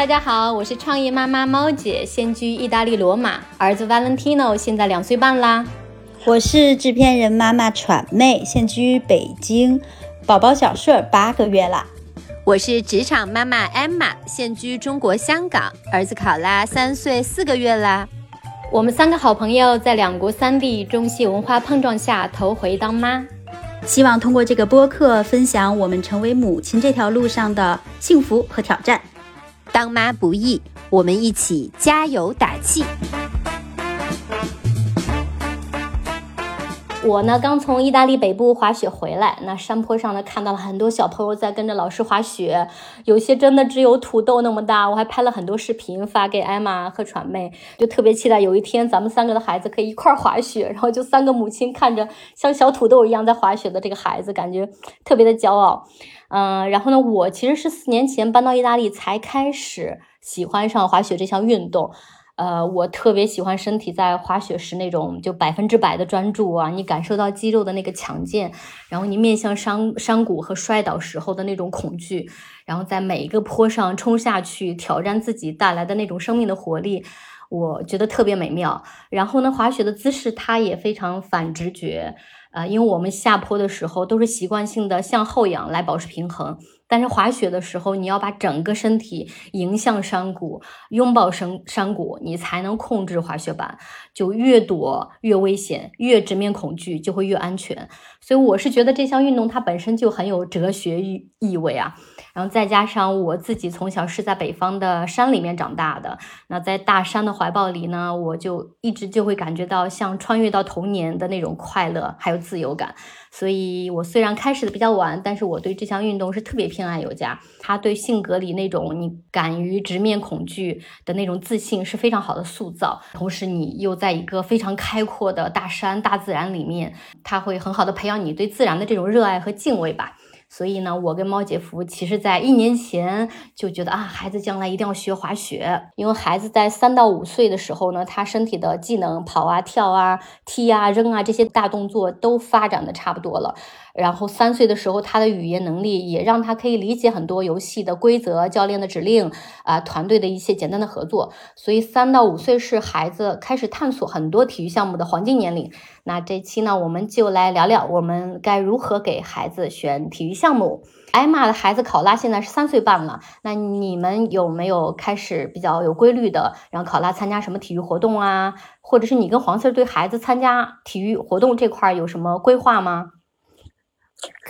大家好，我是创业妈妈猫姐，现居意大利罗马，儿子 Valentino 现在两岁半啦。我是制片人妈妈喘妹，现居北京，宝宝小顺八个月啦。我是职场妈妈 Emma，现居中国香港，儿子考拉三岁四个月啦。我们三个好朋友在两国三地中西文化碰撞下头回当妈，希望通过这个播客分享我们成为母亲这条路上的幸福和挑战。当妈不易，我们一起加油打气。我呢，刚从意大利北部滑雪回来，那山坡上呢，看到了很多小朋友在跟着老师滑雪，有些真的只有土豆那么大。我还拍了很多视频发给艾玛和喘妹，就特别期待有一天咱们三个的孩子可以一块儿滑雪，然后就三个母亲看着像小土豆一样在滑雪的这个孩子，感觉特别的骄傲。嗯，然后呢，我其实是四年前搬到意大利才开始喜欢上滑雪这项运动。呃，我特别喜欢身体在滑雪时那种就百分之百的专注啊，你感受到肌肉的那个强健，然后你面向山山谷和摔倒时候的那种恐惧，然后在每一个坡上冲下去挑战自己带来的那种生命的活力，我觉得特别美妙。然后呢，滑雪的姿势它也非常反直觉，啊，因为我们下坡的时候都是习惯性的向后仰来保持平衡。但是滑雪的时候，你要把整个身体迎向山谷，拥抱山山谷，你才能控制滑雪板。就越躲越危险，越直面恐惧就会越安全。所以我是觉得这项运动它本身就很有哲学意意味啊。然后再加上我自己从小是在北方的山里面长大的，那在大山的怀抱里呢，我就一直就会感觉到像穿越到童年的那种快乐还有自由感。所以，我虽然开始的比较晚，但是我对这项运动是特别偏爱有加。它对性格里那种你敢于直面恐惧的那种自信是非常好的塑造。同时，你又在一个非常开阔的大山、大自然里面，它会很好的培养你对自然的这种热爱和敬畏吧。所以呢，我跟猫姐夫其实在一年前就觉得啊，孩子将来一定要学滑雪，因为孩子在三到五岁的时候呢，他身体的技能跑啊、跳啊、踢啊、扔啊这些大动作都发展的差不多了。然后三岁的时候，他的语言能力也让他可以理解很多游戏的规则、教练的指令啊、团队的一些简单的合作。所以三到五岁是孩子开始探索很多体育项目的黄金年龄。那这期呢，我们就来聊聊我们该如何给孩子选体育项目。挨骂的孩子考拉现在是三岁半了，那你们有没有开始比较有规律的让考拉参加什么体育活动啊？或者是你跟黄四对孩子参加体育活动这块有什么规划吗？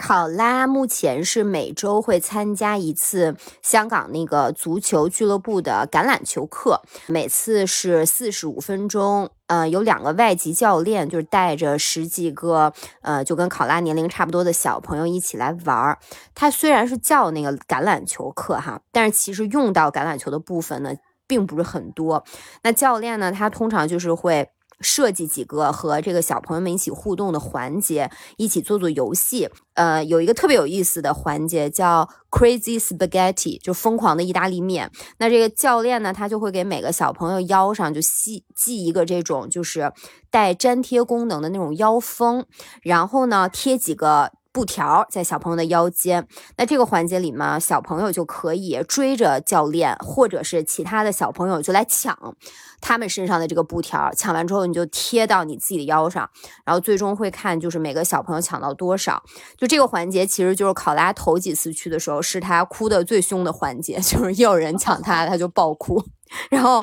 考拉目前是每周会参加一次香港那个足球俱乐部的橄榄球课，每次是四十五分钟。呃，有两个外籍教练，就是带着十几个呃，就跟考拉年龄差不多的小朋友一起来玩儿。他虽然是叫那个橄榄球课哈，但是其实用到橄榄球的部分呢，并不是很多。那教练呢，他通常就是会。设计几个和这个小朋友们一起互动的环节，一起做做游戏。呃，有一个特别有意思的环节叫 Crazy Spaghetti，就疯狂的意大利面。那这个教练呢，他就会给每个小朋友腰上就系系一个这种就是带粘贴功能的那种腰封，然后呢贴几个。布条在小朋友的腰间，那这个环节里嘛，小朋友就可以追着教练，或者是其他的小朋友就来抢他们身上的这个布条，抢完之后你就贴到你自己的腰上，然后最终会看就是每个小朋友抢到多少。就这个环节，其实就是考拉头几次去的时候，是他哭的最凶的环节，就是一有人抢他，他就爆哭。然后，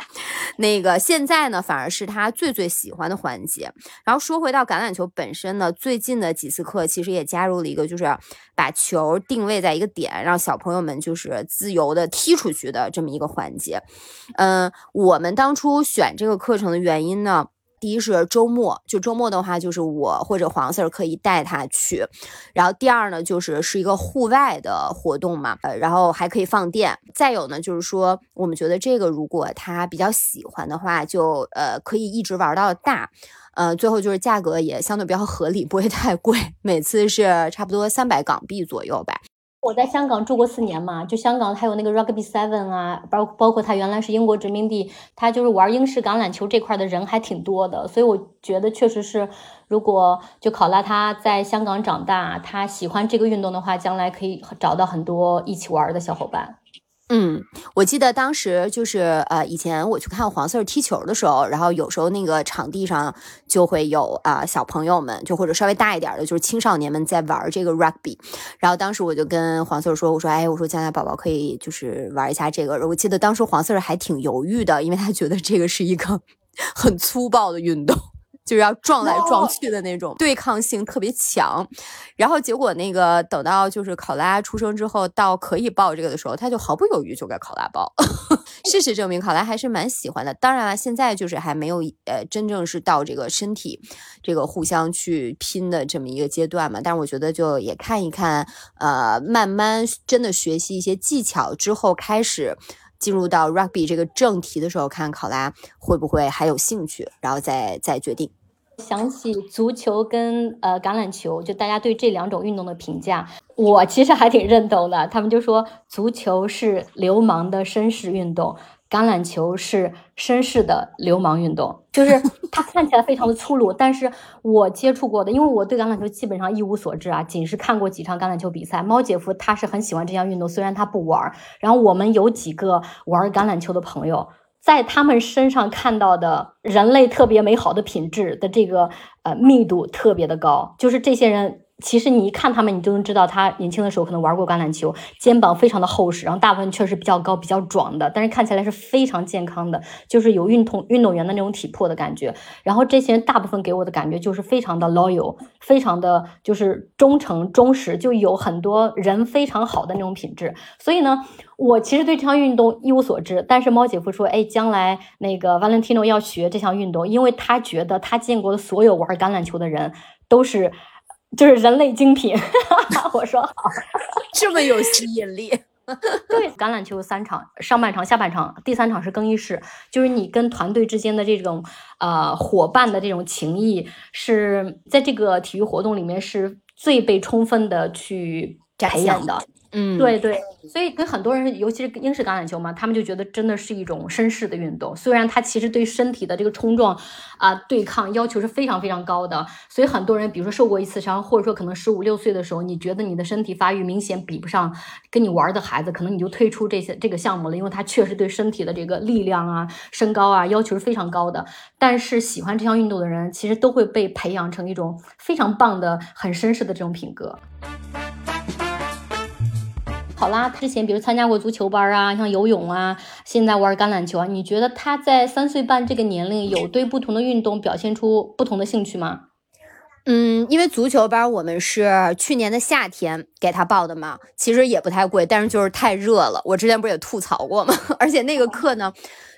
那个现在呢，反而是他最最喜欢的环节。然后说回到橄榄球本身呢，最近的几次课其实也加入了一个，就是把球定位在一个点，让小朋友们就是自由的踢出去的这么一个环节。嗯，我们当初选这个课程的原因呢。第一是周末，就周末的话，就是我或者黄 Sir 可以带他去。然后第二呢，就是是一个户外的活动嘛，呃，然后还可以放电。再有呢，就是说我们觉得这个如果他比较喜欢的话，就呃可以一直玩到大。呃，最后就是价格也相对比较合理，不会太贵，每次是差不多三百港币左右吧。我在香港住过四年嘛，就香港还有那个 Rugby Seven 啊，包包括他原来是英国殖民地，他就是玩英式橄榄球这块的人还挺多的，所以我觉得确实是，如果就考拉他在香港长大，他喜欢这个运动的话，将来可以找到很多一起玩的小伙伴。嗯，我记得当时就是呃，以前我去看黄 Sir 踢球的时候，然后有时候那个场地上就会有啊小朋友们，就或者稍微大一点的，就是青少年们在玩这个 rugby。然后当时我就跟黄 Sir 说，我说哎，我说将来宝宝可以就是玩一下这个。我记得当时黄 Sir 还挺犹豫的，因为他觉得这个是一个 很粗暴的运动。就是要撞来撞去的那种，对抗性特别强。然后结果那个等到就是考拉出生之后，到可以抱这个的时候，他就毫不犹豫就给考拉抱。事实证明，考拉还是蛮喜欢的。当然了，现在就是还没有呃真正是到这个身体这个互相去拼的这么一个阶段嘛。但是我觉得就也看一看，呃，慢慢真的学习一些技巧之后，开始进入到 rugby 这个正题的时候，看考拉会不会还有兴趣，然后再再决定。想起足球跟呃橄榄球，就大家对这两种运动的评价，我其实还挺认同的。他们就说足球是流氓的绅士运动，橄榄球是绅士的流氓运动。就是 它看起来非常的粗鲁，但是我接触过的，因为我对橄榄球基本上一无所知啊，仅是看过几场橄榄球比赛。猫姐夫他是很喜欢这项运动，虽然他不玩。然后我们有几个玩橄榄球的朋友。在他们身上看到的人类特别美好的品质的这个呃密度特别的高，就是这些人。其实你一看他们，你就能知道他年轻的时候可能玩过橄榄球，肩膀非常的厚实，然后大部分确实比较高、比较壮的，但是看起来是非常健康的，就是有运动运动员的那种体魄的感觉。然后这些人大部分给我的感觉就是非常的 loyal，非常的就是忠诚、忠实，就有很多人非常好的那种品质。所以呢，我其实对这项运动一无所知，但是猫姐夫说，哎，将来那个 Valentino 要学这项运动，因为他觉得他见过的所有玩橄榄球的人都是。就是人类精品，我说好，这么有吸引力。对，橄榄球三场，上半场、下半场，第三场是更衣室，就是你跟团队之间的这种呃伙伴的这种情谊，是在这个体育活动里面是最被充分的去培养的。嗯，对对，所以跟很多人，尤其是英式橄榄球嘛，他们就觉得真的是一种绅士的运动。虽然它其实对身体的这个冲撞啊、对抗要求是非常非常高的，所以很多人，比如说受过一次伤，或者说可能十五六岁的时候，你觉得你的身体发育明显比不上跟你玩的孩子，可能你就退出这些这个项目了，因为它确实对身体的这个力量啊、身高啊要求是非常高的。但是喜欢这项运动的人，其实都会被培养成一种非常棒的、很绅士的这种品格。好啦，之前比如参加过足球班啊，像游泳啊，现在玩橄榄球啊，你觉得他在三岁半这个年龄有对不同的运动表现出不同的兴趣吗？嗯，因为足球班我们是去年的夏天给他报的嘛，其实也不太贵，但是就是太热了。我之前不是也吐槽过吗？而且那个课呢。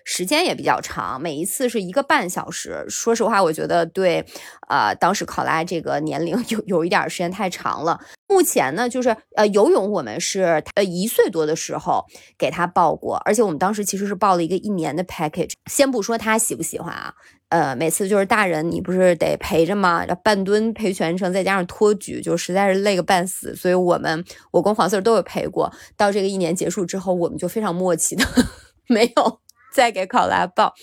时间也比较长，每一次是一个半小时。说实话，我觉得对，呃，当时考拉这个年龄有有一点时间太长了。目前呢，就是呃，游泳我们是呃一岁多的时候给他报过，而且我们当时其实是报了一个一年的 package。先不说他喜不喜欢啊，呃，每次就是大人你不是得陪着吗？半蹲陪全程，再加上托举，就实在是累个半死。所以我们我跟黄 Sir 都有陪过。到这个一年结束之后，我们就非常默契的 没有。再给考拉报，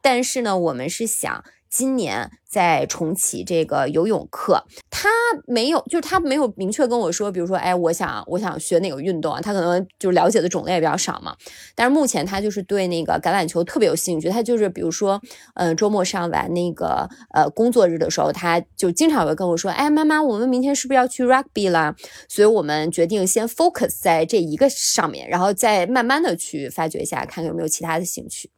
但是呢，我们是想今年在重启这个游泳课。他没有，就是他没有明确跟我说，比如说，哎，我想我想学哪个运动啊？他可能就了解的种类也比较少嘛。但是目前他就是对那个橄榄球特别有兴趣。他就是比如说，嗯，周末上完那个呃工作日的时候，他就经常会跟我说，哎，妈妈，我们明天是不是要去 rugby 啦？所以我们决定先 focus 在这一个上面，然后再慢慢的去发掘一下，看看有没有其他的兴趣。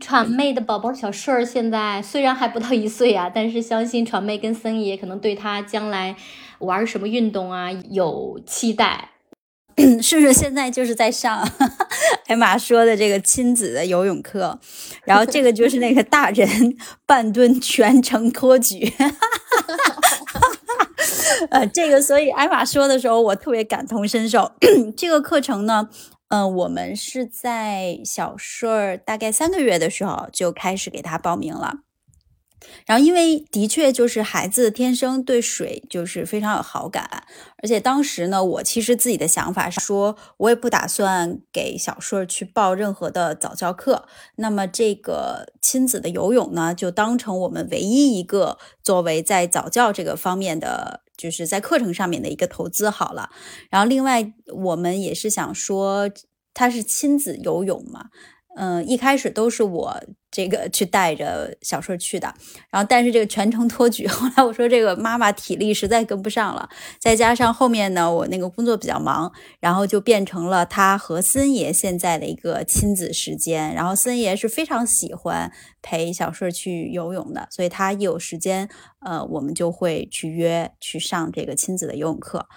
传妹的宝宝小顺儿现在虽然还不到一岁啊，但是相信传妹跟森爷可能对他将来玩什么运动啊有期待。顺顺现在就是在上 艾玛说的这个亲子的游泳课，然后这个就是那个大人 半蹲全程托举，呃，这个所以艾玛说的时候我特别感同身受。这个课程呢。嗯，我们是在小顺儿大概三个月的时候就开始给他报名了。然后，因为的确就是孩子天生对水就是非常有好感，而且当时呢，我其实自己的想法是说，我也不打算给小顺儿去报任何的早教课。那么，这个亲子的游泳呢，就当成我们唯一一个作为在早教这个方面的。就是在课程上面的一个投资好了，然后另外我们也是想说，他是亲子游泳嘛，嗯，一开始都是我。这个去带着小顺去的，然后但是这个全程托举，后来我说这个妈妈体力实在跟不上了，再加上后面呢我那个工作比较忙，然后就变成了他和森爷现在的一个亲子时间。然后森爷是非常喜欢陪小顺去游泳的，所以他一有时间，呃，我们就会去约去上这个亲子的游泳课。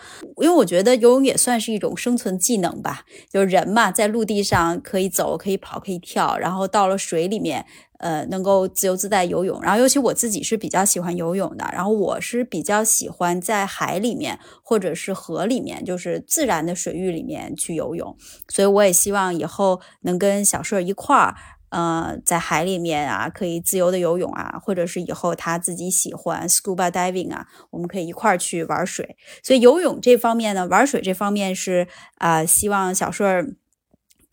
因为我觉得游泳也算是一种生存技能吧，就是人嘛，在陆地上可以走，可以跑，可以跳，然后到了水里面。呃，能够自由自在游泳，然后尤其我自己是比较喜欢游泳的，然后我是比较喜欢在海里面或者是河里面，就是自然的水域里面去游泳，所以我也希望以后能跟小顺儿一块儿，呃，在海里面啊，可以自由的游泳啊，或者是以后他自己喜欢 scuba diving 啊，我们可以一块儿去玩水。所以游泳这方面呢，玩水这方面是啊，希望小顺儿。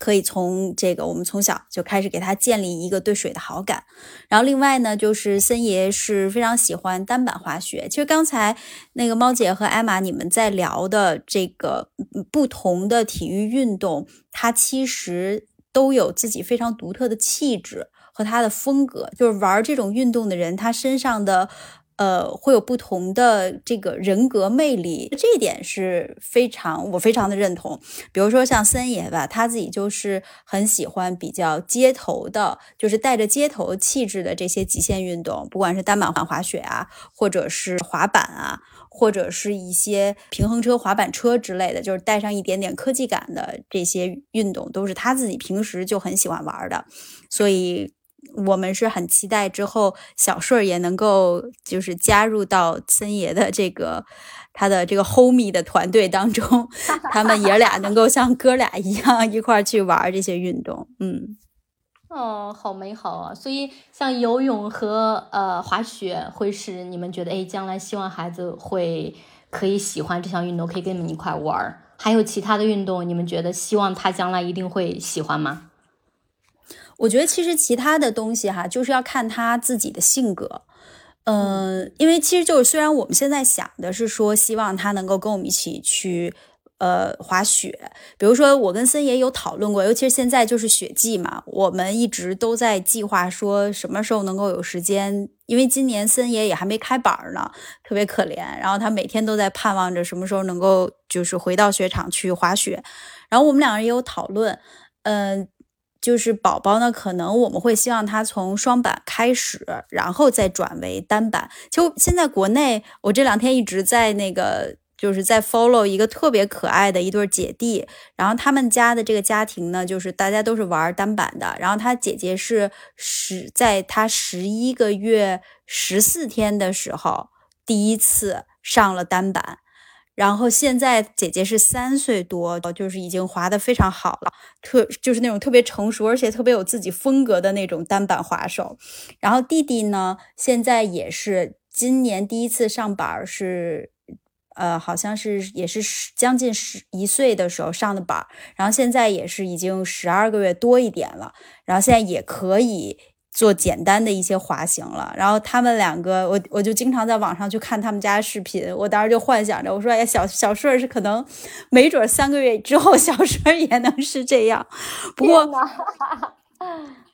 可以从这个，我们从小就开始给他建立一个对水的好感。然后另外呢，就是森爷是非常喜欢单板滑雪。其实刚才那个猫姐和艾玛你们在聊的这个不同的体育运动，它其实都有自己非常独特的气质和它的风格。就是玩这种运动的人，他身上的。呃，会有不同的这个人格魅力，这一点是非常我非常的认同。比如说像森爷吧，他自己就是很喜欢比较街头的，就是带着街头气质的这些极限运动，不管是单板滑滑雪啊，或者是滑板啊，或者是一些平衡车、滑板车之类的，就是带上一点点科技感的这些运动，都是他自己平时就很喜欢玩的，所以。我们是很期待之后小顺儿也能够就是加入到森爷的这个他的这个 homie 的团队当中，他们爷俩能够像哥俩一样一块儿去玩这些运动。嗯，哦，好美好啊！所以像游泳和呃滑雪会是你们觉得哎将来希望孩子会可以喜欢这项运动，可以跟你们一块玩儿。还有其他的运动，你们觉得希望他将来一定会喜欢吗？我觉得其实其他的东西哈，就是要看他自己的性格，嗯，因为其实就是虽然我们现在想的是说希望他能够跟我们一起去呃滑雪，比如说我跟森爷有讨论过，尤其是现在就是雪季嘛，我们一直都在计划说什么时候能够有时间，因为今年森爷也还没开板呢，特别可怜，然后他每天都在盼望着什么时候能够就是回到雪场去滑雪，然后我们两个人也有讨论，嗯。就是宝宝呢，可能我们会希望他从双板开始，然后再转为单板。就现在国内，我这两天一直在那个，就是在 follow 一个特别可爱的一对姐弟，然后他们家的这个家庭呢，就是大家都是玩单板的，然后他姐姐是十，在他十一个月十四天的时候，第一次上了单板。然后现在姐姐是三岁多，就是已经滑得非常好了，特就是那种特别成熟，而且特别有自己风格的那种单板滑手。然后弟弟呢，现在也是今年第一次上板，是呃，好像是也是将近十一岁的时候上的板，然后现在也是已经十二个月多一点了，然后现在也可以。做简单的一些滑行了，然后他们两个，我我就经常在网上去看他们家视频，我当时就幻想着，我说，哎，小小顺是可能，没准三个月之后小顺也能是这样，不过。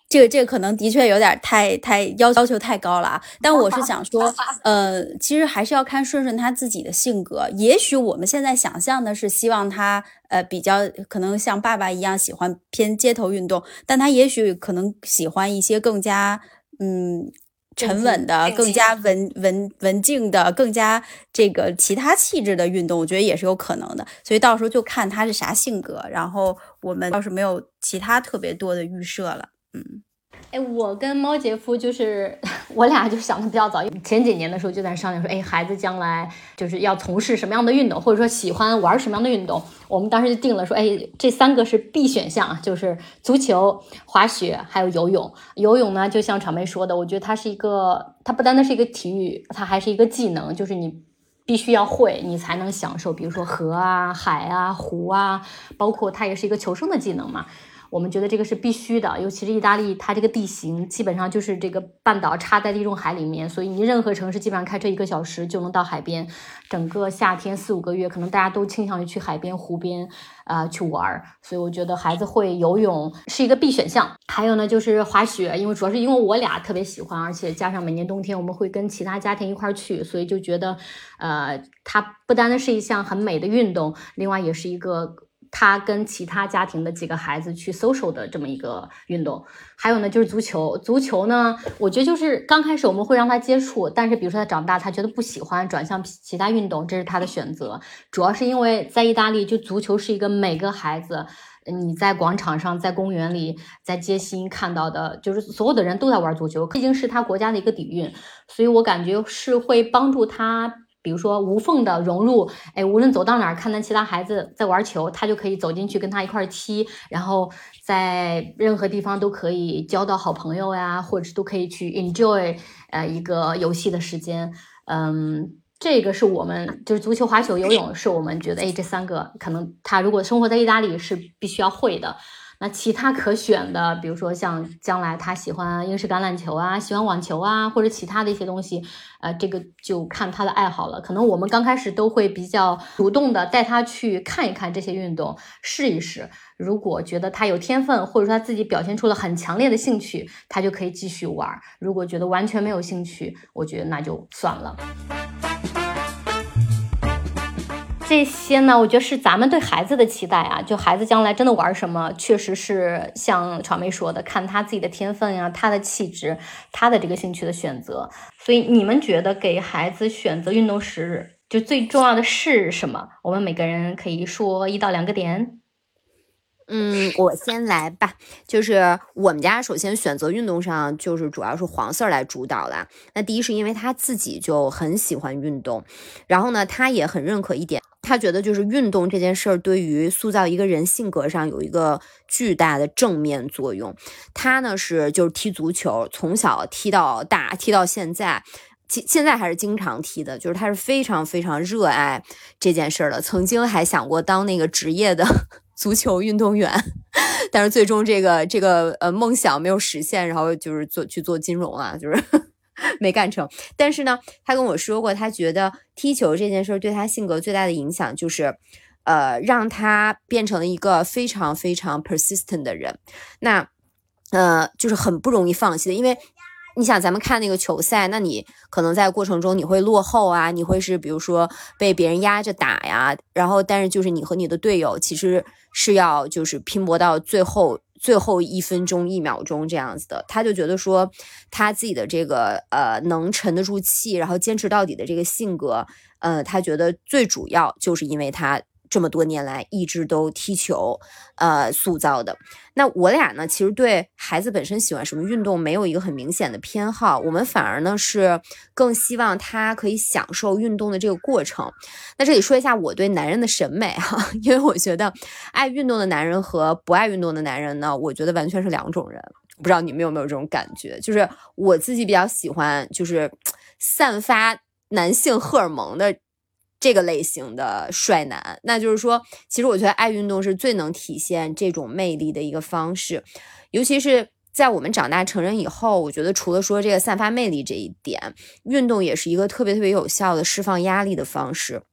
这个这个可能的确有点太太要要求太高了啊！但我是想说，呃，其实还是要看顺顺他自己的性格。也许我们现在想象的是希望他，呃，比较可能像爸爸一样喜欢偏街头运动，但他也许可能喜欢一些更加嗯沉稳的、更加文文文静的、更加这个其他气质的运动。我觉得也是有可能的。所以到时候就看他是啥性格，然后我们倒是没有其他特别多的预设了。嗯，哎，我跟猫姐夫就是 我俩就想的比较早，前几年的时候就在商量说，哎，孩子将来就是要从事什么样的运动，或者说喜欢玩什么样的运动，我们当时就定了说，哎，这三个是必选项啊，就是足球、滑雪还有游泳。游泳呢，就像场妹说的，我觉得它是一个，它不单单是一个体育，它还是一个技能，就是你必须要会，你才能享受，比如说河啊、海啊、湖啊，包括它也是一个求生的技能嘛。我们觉得这个是必须的，尤其是意大利，它这个地形基本上就是这个半岛插在地中海里面，所以你任何城市基本上开车一个小时就能到海边。整个夏天四五个月，可能大家都倾向于去海边、湖边啊去玩儿，所以我觉得孩子会游泳是一个必选项。还有呢，就是滑雪，因为主要是因为我俩特别喜欢，而且加上每年冬天我们会跟其他家庭一块儿去，所以就觉得，呃，它不单单是一项很美的运动，另外也是一个。他跟其他家庭的几个孩子去 social 的这么一个运动，还有呢就是足球。足球呢，我觉得就是刚开始我们会让他接触，但是比如说他长大，他觉得不喜欢，转向其他运动，这是他的选择。主要是因为在意大利，就足球是一个每个孩子你在广场上、在公园里、在街心看到的，就是所有的人都在玩足球，毕竟是他国家的一个底蕴，所以我感觉是会帮助他。比如说无缝的融入，哎，无论走到哪儿看到其他孩子在玩球，他就可以走进去跟他一块踢，然后在任何地方都可以交到好朋友呀，或者都可以去 enjoy 呃一个游戏的时间。嗯，这个是我们就是足球、滑球、游泳，是我们觉得哎这三个可能他如果生活在意大利是必须要会的。那其他可选的，比如说像将来他喜欢英式橄榄球啊，喜欢网球啊，或者其他的一些东西，呃，这个就看他的爱好了。可能我们刚开始都会比较主动的带他去看一看这些运动，试一试。如果觉得他有天分，或者说他自己表现出了很强烈的兴趣，他就可以继续玩。如果觉得完全没有兴趣，我觉得那就算了。这些呢，我觉得是咱们对孩子的期待啊。就孩子将来真的玩什么，确实是像传媒说的，看他自己的天分呀，他的气质，他的这个兴趣的选择。所以你们觉得给孩子选择运动时，就最重要的是什么？我们每个人可以说一到两个点。嗯，我先来吧。就是我们家首先选择运动上，就是主要是黄色来主导了。那第一是因为他自己就很喜欢运动，然后呢，他也很认可一点。他觉得就是运动这件事儿对于塑造一个人性格上有一个巨大的正面作用。他呢是就是踢足球，从小踢到大，踢到现在，现现在还是经常踢的。就是他是非常非常热爱这件事儿的。曾经还想过当那个职业的 足球运动员，但是最终这个这个呃梦想没有实现，然后就是做去做金融啊，就是。没干成，但是呢，他跟我说过，他觉得踢球这件事对他性格最大的影响就是，呃，让他变成了一个非常非常 persistent 的人。那，呃，就是很不容易放弃的，因为你想，咱们看那个球赛，那你可能在过程中你会落后啊，你会是比如说被别人压着打呀，然后但是就是你和你的队友其实是要就是拼搏到最后。最后一分钟一秒钟这样子的，他就觉得说，他自己的这个呃能沉得住气，然后坚持到底的这个性格，呃，他觉得最主要就是因为他。这么多年来一直都踢球，呃，塑造的。那我俩呢，其实对孩子本身喜欢什么运动没有一个很明显的偏好，我们反而呢是更希望他可以享受运动的这个过程。那这里说一下我对男人的审美哈，因为我觉得爱运动的男人和不爱运动的男人呢，我觉得完全是两种人。不知道你们有没有这种感觉？就是我自己比较喜欢，就是散发男性荷尔蒙的。这个类型的帅男，那就是说，其实我觉得爱运动是最能体现这种魅力的一个方式，尤其是在我们长大成人以后，我觉得除了说这个散发魅力这一点，运动也是一个特别特别有效的释放压力的方式。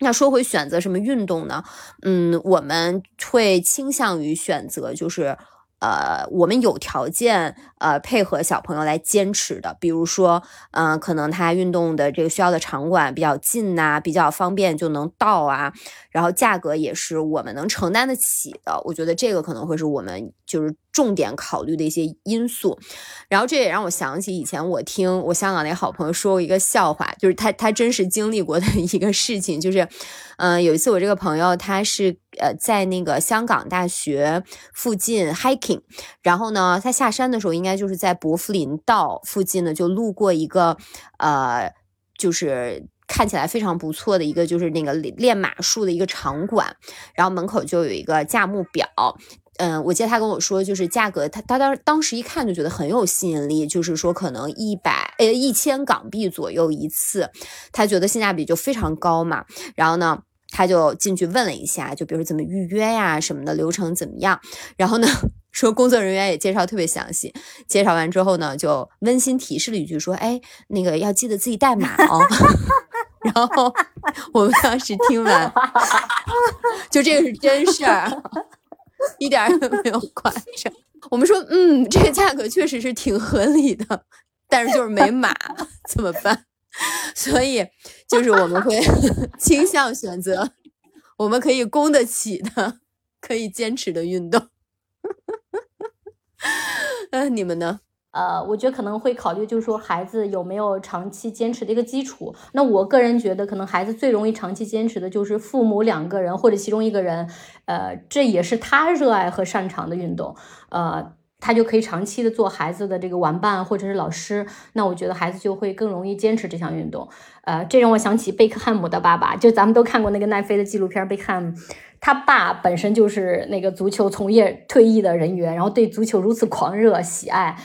那说回选择什么运动呢？嗯，我们会倾向于选择就是。呃，我们有条件呃配合小朋友来坚持的，比如说，嗯，可能他运动的这个需要的场馆比较近呐，比较方便就能到啊，然后价格也是我们能承担得起的，我觉得这个可能会是我们就是。重点考虑的一些因素，然后这也让我想起以前我听我香港那好朋友说过一个笑话，就是他他真实经历过的一个事情，就是，嗯，有一次我这个朋友他是呃在那个香港大学附近 hiking，然后呢他下山的时候应该就是在伯福林道附近呢就路过一个呃就是看起来非常不错的一个就是那个练马术的一个场馆，然后门口就有一个价目表。嗯，我记得他跟我说，就是价格，他他当当时一看就觉得很有吸引力，就是说可能一百呃一千港币左右一次，他觉得性价比就非常高嘛。然后呢，他就进去问了一下，就比如怎么预约呀什么的流程怎么样。然后呢，说工作人员也介绍特别详细，介绍完之后呢，就温馨提示了一句说：“哎，那个要记得自己带码哦。”然后我们当时听完，就这个是真事儿，一点也没有夸张。我们说，嗯，这个价格确实是挺合理的，但是就是没码，怎么办？所以就是我们会倾向选择我们可以供得起的、可以坚持的运动。呃，你们呢？呃，我觉得可能会考虑，就是说孩子有没有长期坚持的一个基础。那我个人觉得，可能孩子最容易长期坚持的就是父母两个人或者其中一个人，呃，这也是他热爱和擅长的运动，呃，他就可以长期的做孩子的这个玩伴或者是老师。那我觉得孩子就会更容易坚持这项运动。呃，这让我想起贝克汉姆的爸爸，就咱们都看过那个奈飞的纪录片，贝克汉姆。他爸本身就是那个足球从业退役的人员，然后对足球如此狂热喜爱，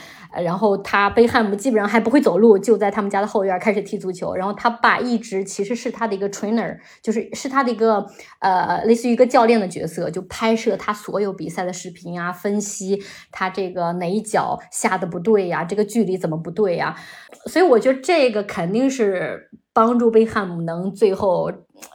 然后他贝汉姆基本上还不会走路，就在他们家的后院开始踢足球。然后他爸一直其实是他的一个 trainer，就是是他的一个呃类似于一个教练的角色，就拍摄他所有比赛的视频啊，分析他这个哪一脚下的不对呀，这个距离怎么不对呀。所以我觉得这个肯定是。帮助贝汉姆能最后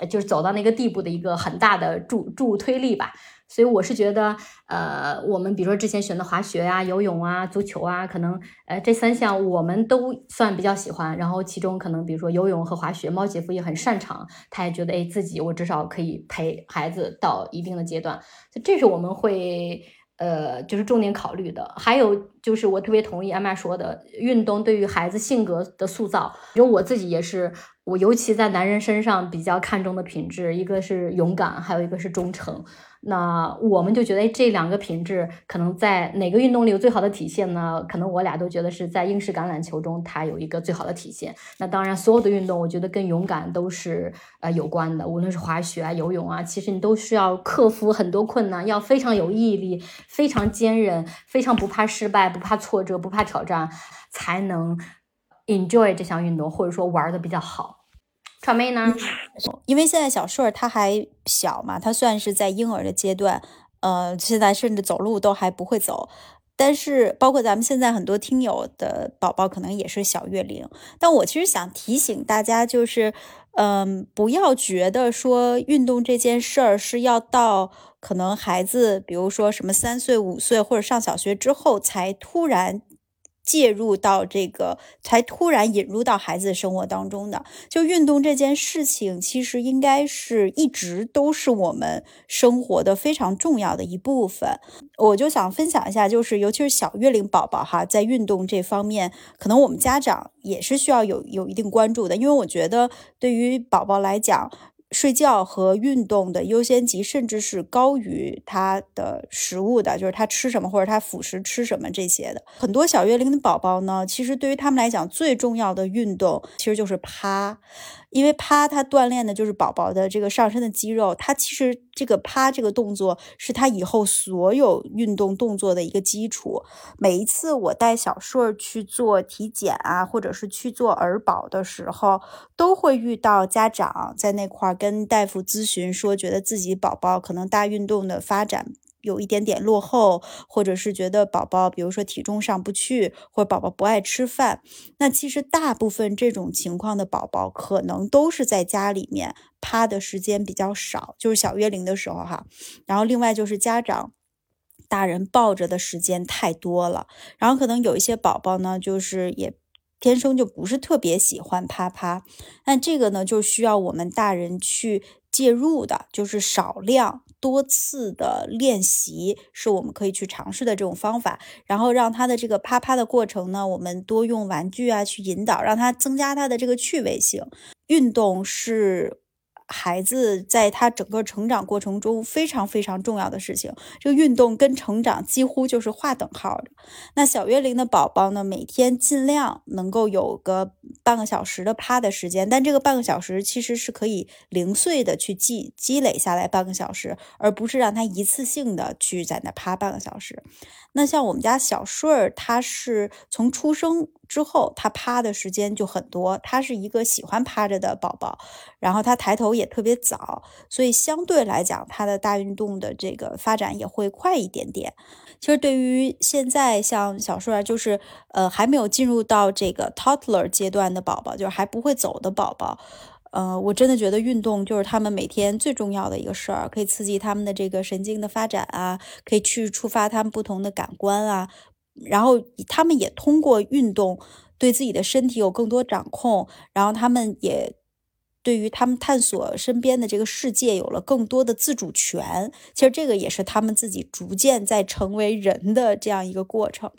就是走到那个地步的一个很大的助助推力吧，所以我是觉得，呃，我们比如说之前选的滑雪啊、游泳啊、足球啊，可能呃这三项我们都算比较喜欢。然后其中可能比如说游泳和滑雪，猫姐夫也很擅长，他也觉得哎自己我至少可以陪孩子到一定的阶段，这是我们会。呃，就是重点考虑的，还有就是我特别同意艾玛说的，运动对于孩子性格的塑造，因为我自己也是，我尤其在男人身上比较看重的品质，一个是勇敢，还有一个是忠诚。那我们就觉得，这两个品质可能在哪个运动里有最好的体现呢？可能我俩都觉得是在英式橄榄球中，它有一个最好的体现。那当然，所有的运动，我觉得跟勇敢都是呃有关的。无论是滑雪啊、游泳啊，其实你都需要克服很多困难，要非常有毅力、非常坚韧、非常不怕失败、不怕挫折、不怕挑战，才能 enjoy 这项运动，或者说玩的比较好。传媒呢？因为现在小顺儿他还小嘛，他算是在婴儿的阶段，呃，现在甚至走路都还不会走。但是，包括咱们现在很多听友的宝宝可能也是小月龄。但我其实想提醒大家，就是，嗯，不要觉得说运动这件事儿是要到可能孩子，比如说什么三岁、五岁或者上小学之后才突然。介入到这个，才突然引入到孩子的生活当中的，就运动这件事情，其实应该是一直都是我们生活的非常重要的一部分。我就想分享一下，就是尤其是小月龄宝宝哈，在运动这方面，可能我们家长也是需要有有一定关注的，因为我觉得对于宝宝来讲。睡觉和运动的优先级，甚至是高于他的食物的，就是他吃什么或者他辅食吃什么这些的。很多小月龄的宝宝呢，其实对于他们来讲，最重要的运动其实就是趴。因为趴，它锻炼的就是宝宝的这个上身的肌肉。它其实这个趴这个动作是他以后所有运动动作的一个基础。每一次我带小顺儿去做体检啊，或者是去做儿保的时候，都会遇到家长在那块儿跟大夫咨询，说觉得自己宝宝可能大运动的发展。有一点点落后，或者是觉得宝宝，比如说体重上不去，或者宝宝不爱吃饭，那其实大部分这种情况的宝宝，可能都是在家里面趴的时间比较少，就是小月龄的时候哈。然后另外就是家长大人抱着的时间太多了，然后可能有一些宝宝呢，就是也天生就不是特别喜欢趴趴，那这个呢，就需要我们大人去介入的，就是少量。多次的练习是我们可以去尝试的这种方法，然后让他的这个啪啪的过程呢，我们多用玩具啊去引导，让他增加他的这个趣味性。运动是。孩子在他整个成长过程中非常非常重要的事情，这个运动跟成长几乎就是划等号的。那小月龄的宝宝呢，每天尽量能够有个半个小时的趴的时间，但这个半个小时其实是可以零碎的去积积累下来半个小时，而不是让他一次性的去在那趴半个小时。那像我们家小顺儿，他是从出生。之后，他趴的时间就很多。他是一个喜欢趴着的宝宝，然后他抬头也特别早，所以相对来讲，他的大运动的这个发展也会快一点点。其实对于现在像小树儿，就是呃还没有进入到这个 toddler 阶段的宝宝，就是还不会走的宝宝。呃，我真的觉得运动就是他们每天最重要的一个事儿，可以刺激他们的这个神经的发展啊，可以去触发他们不同的感官啊，然后他们也通过运动对自己的身体有更多掌控，然后他们也。对于他们探索身边的这个世界有了更多的自主权，其实这个也是他们自己逐渐在成为人的这样一个过程。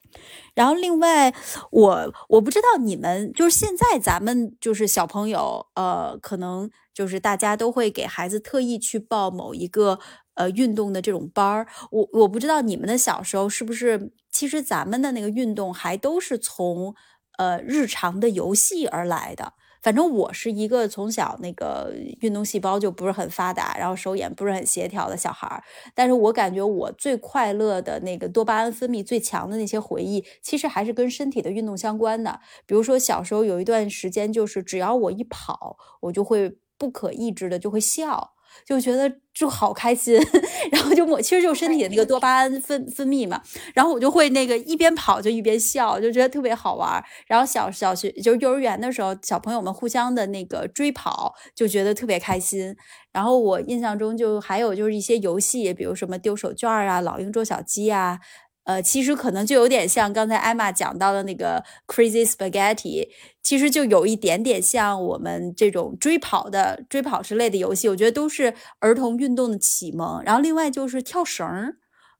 然后另外，我我不知道你们就是现在咱们就是小朋友，呃，可能就是大家都会给孩子特意去报某一个呃运动的这种班儿。我我不知道你们的小时候是不是，其实咱们的那个运动还都是从呃日常的游戏而来的。反正我是一个从小那个运动细胞就不是很发达，然后手眼不是很协调的小孩儿。但是我感觉我最快乐的那个多巴胺分泌最强的那些回忆，其实还是跟身体的运动相关的。比如说小时候有一段时间，就是只要我一跑，我就会不可抑制的就会笑。就觉得就好开心，然后就我其实就身体的那个多巴胺分分泌嘛，然后我就会那个一边跑就一边笑，就觉得特别好玩。然后小小学就是幼儿园的时候，小朋友们互相的那个追跑，就觉得特别开心。然后我印象中就还有就是一些游戏，比如什么丢手绢啊、老鹰捉小鸡啊。呃，其实可能就有点像刚才艾玛讲到的那个 Crazy Spaghetti，其实就有一点点像我们这种追跑的追跑之类的游戏，我觉得都是儿童运动的启蒙。然后另外就是跳绳儿。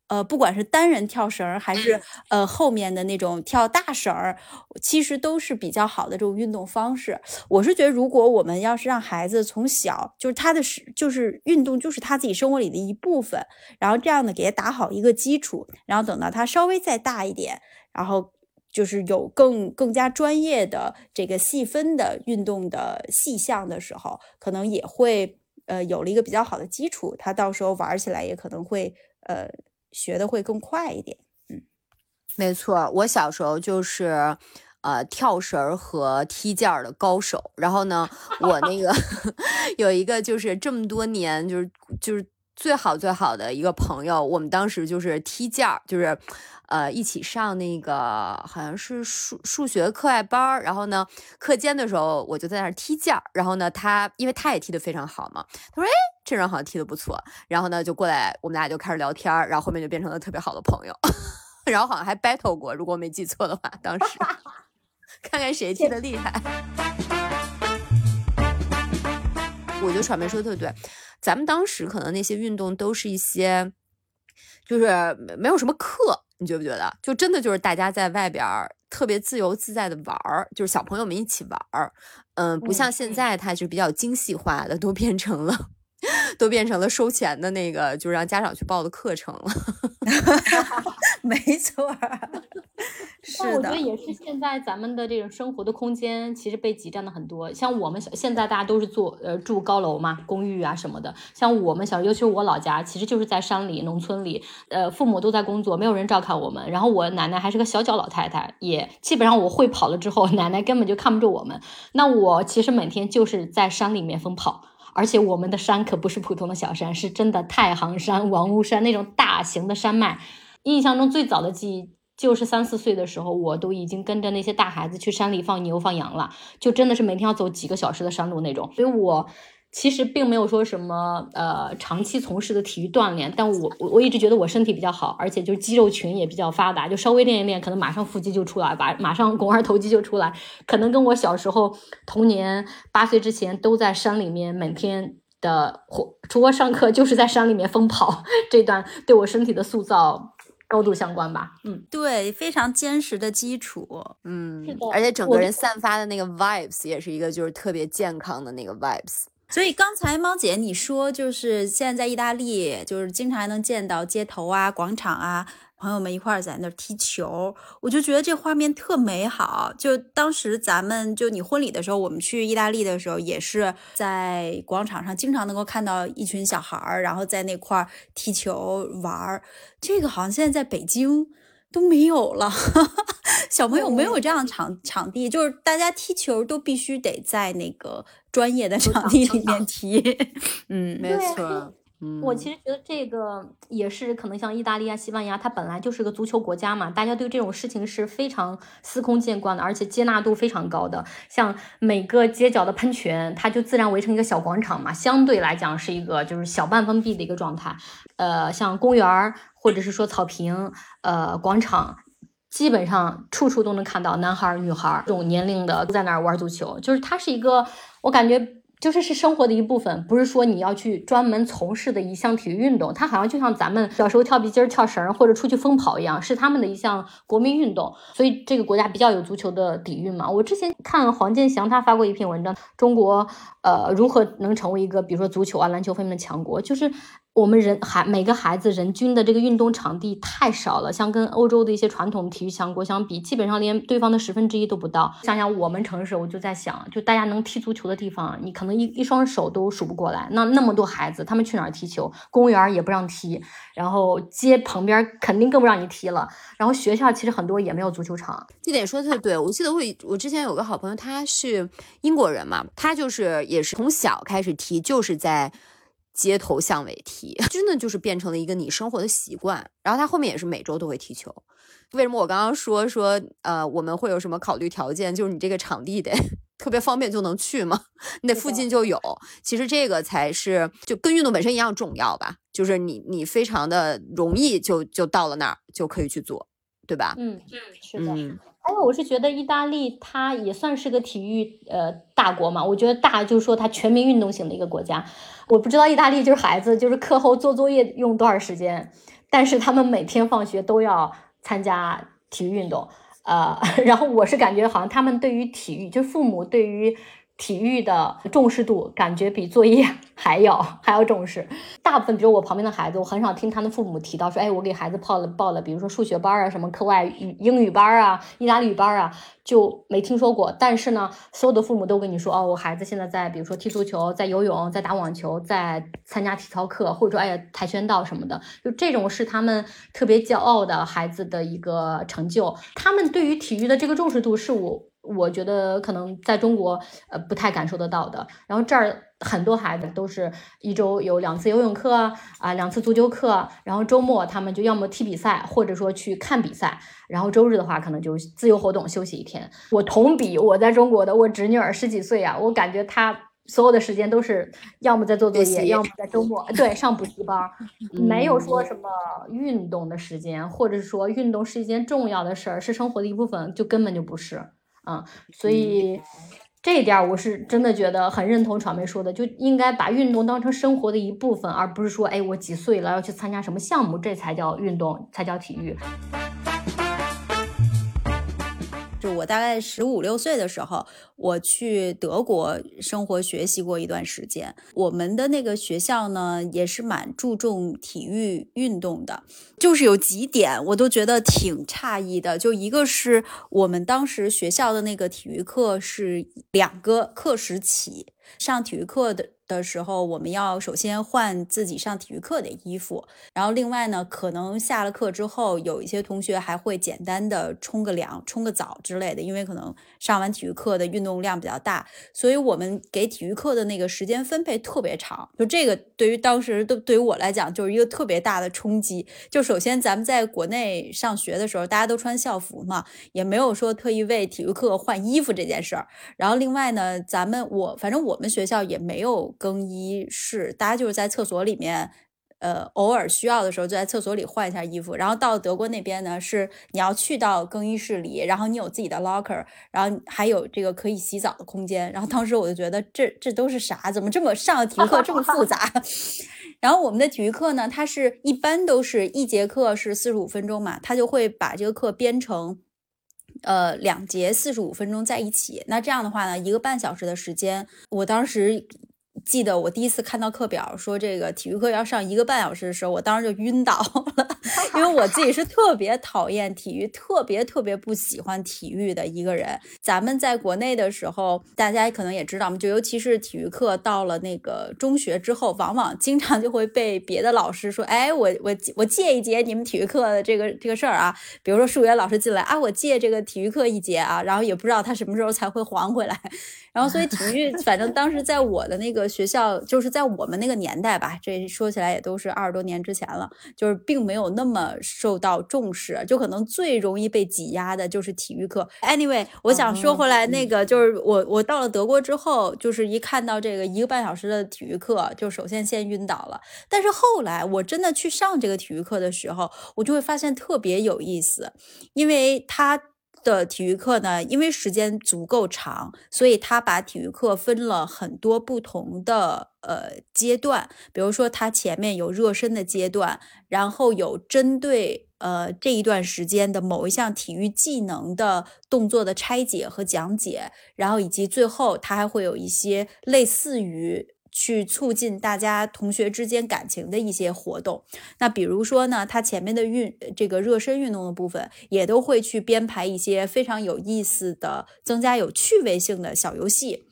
呃，不管是单人跳绳儿还是呃后面的那种跳大绳儿，其实都是比较好的这种运动方式。我是觉得，如果我们要是让孩子从小就是他的是就是运动就是他自己生活里的一部分，然后这样的给他打好一个基础，然后等到他稍微再大一点，然后就是有更更加专业的这个细分的运动的细项的时候，可能也会呃有了一个比较好的基础，他到时候玩起来也可能会呃。学的会更快一点，嗯，没错，我小时候就是呃跳绳和踢毽儿的高手。然后呢，我那个 有一个就是这么多年就是就是最好最好的一个朋友，我们当时就是踢毽儿，就是呃一起上那个好像是数数学课外班儿。然后呢，课间的时候我就在那儿踢毽儿。然后呢，他因为他也踢得非常好嘛，他说：“哎。”这人好像踢得不错，然后呢就过来，我们俩就开始聊天然后后面就变成了特别好的朋友，然后好像还 battle 过，如果我没记错的话，当时 看看谁踢得厉害。我觉得传媒说的特别对，咱们当时可能那些运动都是一些，就是没有什么课，你觉不觉得？就真的就是大家在外边特别自由自在的玩儿，就是小朋友们一起玩儿，嗯，不像现在它就比较精细化的，都变成了。都变成了收钱的那个，就让家长去报的课程了。没错，是的。我觉得也是，现在咱们的这种生活的空间其实被挤占的很多。像我们小现在大家都是住呃住高楼嘛，公寓啊什么的。像我们小，尤其是我老家，其实就是在山里、农村里，呃，父母都在工作，没有人照看我们。然后我奶奶还是个小脚老太太，也基本上我会跑了之后，奶奶根本就看不住我们。那我其实每天就是在山里面疯跑。而且我们的山可不是普通的小山，是真的太行山、王屋山那种大型的山脉。印象中最早的记忆就是三四岁的时候，我都已经跟着那些大孩子去山里放牛放羊了，就真的是每天要走几个小时的山路那种。所以我。其实并没有说什么呃长期从事的体育锻炼，但我我一直觉得我身体比较好，而且就是肌肉群也比较发达，就稍微练一练，可能马上腹肌就出来，吧马上肱二头肌就出来，可能跟我小时候童年八岁之前都在山里面每天的活，除了上课就是在山里面疯跑 这段对我身体的塑造高度相关吧。嗯，对，非常坚实的基础。嗯，而且整个人散发的那个 vibes 也是一个就是特别健康的那个 vibes。所以刚才猫姐你说，就是现在在意大利，就是经常还能见到街头啊、广场啊，朋友们一块儿在那儿踢球，我就觉得这画面特美好。就当时咱们就你婚礼的时候，我们去意大利的时候，也是在广场上经常能够看到一群小孩儿，然后在那块儿踢球玩儿。这个好像现在在北京。都没有了，小朋友没有这样场场地，就是大家踢球都必须得在那个专业的场地里面踢。嗯，没错。我其实觉得这个也是可能像意大利啊、西班牙，它本来就是个足球国家嘛，大家对这种事情是非常司空见惯的，而且接纳度非常高的。像每个街角的喷泉，它就自然围成一个小广场嘛，相对来讲是一个就是小半封闭的一个状态。呃，像公园儿或者是说草坪、呃广场，基本上处处都能看到男孩儿、女孩儿这种年龄的都在那儿玩足球，就是它是一个我感觉。就是是生活的一部分，不是说你要去专门从事的一项体育运动。它好像就像咱们小时候跳皮筋、跳绳或者出去疯跑一样，是他们的一项国民运动。所以这个国家比较有足球的底蕴嘛。我之前看黄健翔他发过一篇文章，中国呃如何能成为一个比如说足球啊、篮球方面的强国，就是。我们人孩每个孩子人均的这个运动场地太少了，像跟欧洲的一些传统体育强国相比，基本上连对方的十分之一都不到。想想我们城市，我就在想，就大家能踢足球的地方，你可能一一双手都数不过来。那那么多孩子，他们去哪儿踢球？公园也不让踢，然后街旁边肯定更不让你踢了。然后学校其实很多也没有足球场。这点说的特对，我记得我我之前有个好朋友，他是英国人嘛，他就是也是从小开始踢，就是在。街头巷尾踢，真的就是变成了一个你生活的习惯。然后他后面也是每周都会踢球。为什么我刚刚说说呃我们会有什么考虑条件？就是你这个场地得 特别方便就能去吗？你得附近就有。其实这个才是就跟运动本身一样重要吧。就是你你非常的容易就就到了那儿就可以去做，对吧？嗯嗯，是的。还有，我是觉得意大利它也算是个体育呃大国嘛。我觉得大就是说它全民运动型的一个国家。我不知道意大利就是孩子就是课后做作业用多少时间，但是他们每天放学都要参加体育运动。呃，然后我是感觉好像他们对于体育，就父母对于。体育的重视度感觉比作业 还要还要重视。大部分，比如我旁边的孩子，我很少听他的父母提到说，哎，我给孩子报了报了，比如说数学班啊，什么课外语英语班啊，意大利语班啊，就没听说过。但是呢，所有的父母都跟你说，哦，我孩子现在在，比如说踢足球，在游泳，在打网球，在参加体操课，或者说哎呀跆拳道什么的，就这种是他们特别骄傲的孩子的一个成就。他们对于体育的这个重视度，是我。我觉得可能在中国，呃，不太感受得到的。然后这儿很多孩子都是一周有两次游泳课啊，两次足球课，然后周末他们就要么踢比赛，或者说去看比赛。然后周日的话，可能就自由活动，休息一天。我同比我在中国的我侄女儿十几岁啊，我感觉她所有的时间都是要么在做作业，要么在周末对上补习班，没有说什么运动的时间，或者是说运动是一件重要的事儿，是生活的一部分，就根本就不是。啊，所以这一点我是真的觉得很认同传媒说的，就应该把运动当成生活的一部分，而不是说，哎，我几岁了要去参加什么项目，这才叫运动，才叫体育。大概十五六岁的时候，我去德国生活学习过一段时间。我们的那个学校呢，也是蛮注重体育运动的。就是有几点我都觉得挺诧异的。就一个是我们当时学校的那个体育课是两个课时起，上体育课的。的时候，我们要首先换自己上体育课的衣服，然后另外呢，可能下了课之后，有一些同学还会简单的冲个凉、冲个澡之类的，因为可能上完体育课的运动量比较大，所以我们给体育课的那个时间分配特别长。就这个，对于当时都对于我来讲，就是一个特别大的冲击。就首先咱们在国内上学的时候，大家都穿校服嘛，也没有说特意为体育课换衣服这件事儿。然后另外呢，咱们我反正我们学校也没有。更衣室，大家就是在厕所里面，呃，偶尔需要的时候就在厕所里换一下衣服。然后到德国那边呢，是你要去到更衣室里，然后你有自己的 locker，然后还有这个可以洗澡的空间。然后当时我就觉得这这都是啥？怎么这么上体育课这么复杂？然后我们的体育课呢，它是一般都是一节课是四十五分钟嘛，他就会把这个课编成。呃，两节四十五分钟在一起，那这样的话呢，一个半小时的时间，我当时记得我第一次看到课表说这个体育课要上一个半小时的时候，我当时就晕倒了，因为我自己是特别讨厌体育，特别特别不喜欢体育的一个人。咱们在国内的时候，大家可能也知道嘛，就尤其是体育课到了那个中学之后，往往经常就会被别的老师说：“哎，我我我借一节你们体育课的这个这个事儿啊。”比如说数学老师进来啊，我借这个体育课一节啊，然后也不知道他什么时候才会还回来。然后所以 体育，反正当时在我的那个学校，就是在我们那个年代吧，这说起来也都是二十多年之前了，就是并没有那么受到重视，就可能最容易被挤压的就是体育课。Anyway，我想说回来，那个就是我我到了德国之后，就是一看到这个一个半小时的体育课，就首先先晕倒了。但是后来我真的去上这个体育课的时候，我就会发现特别有意思，因为它。的体育课呢，因为时间足够长，所以他把体育课分了很多不同的呃阶段。比如说，他前面有热身的阶段，然后有针对呃这一段时间的某一项体育技能的动作的拆解和讲解，然后以及最后他还会有一些类似于。去促进大家同学之间感情的一些活动，那比如说呢，他前面的运这个热身运动的部分，也都会去编排一些非常有意思的、增加有趣味性的小游戏。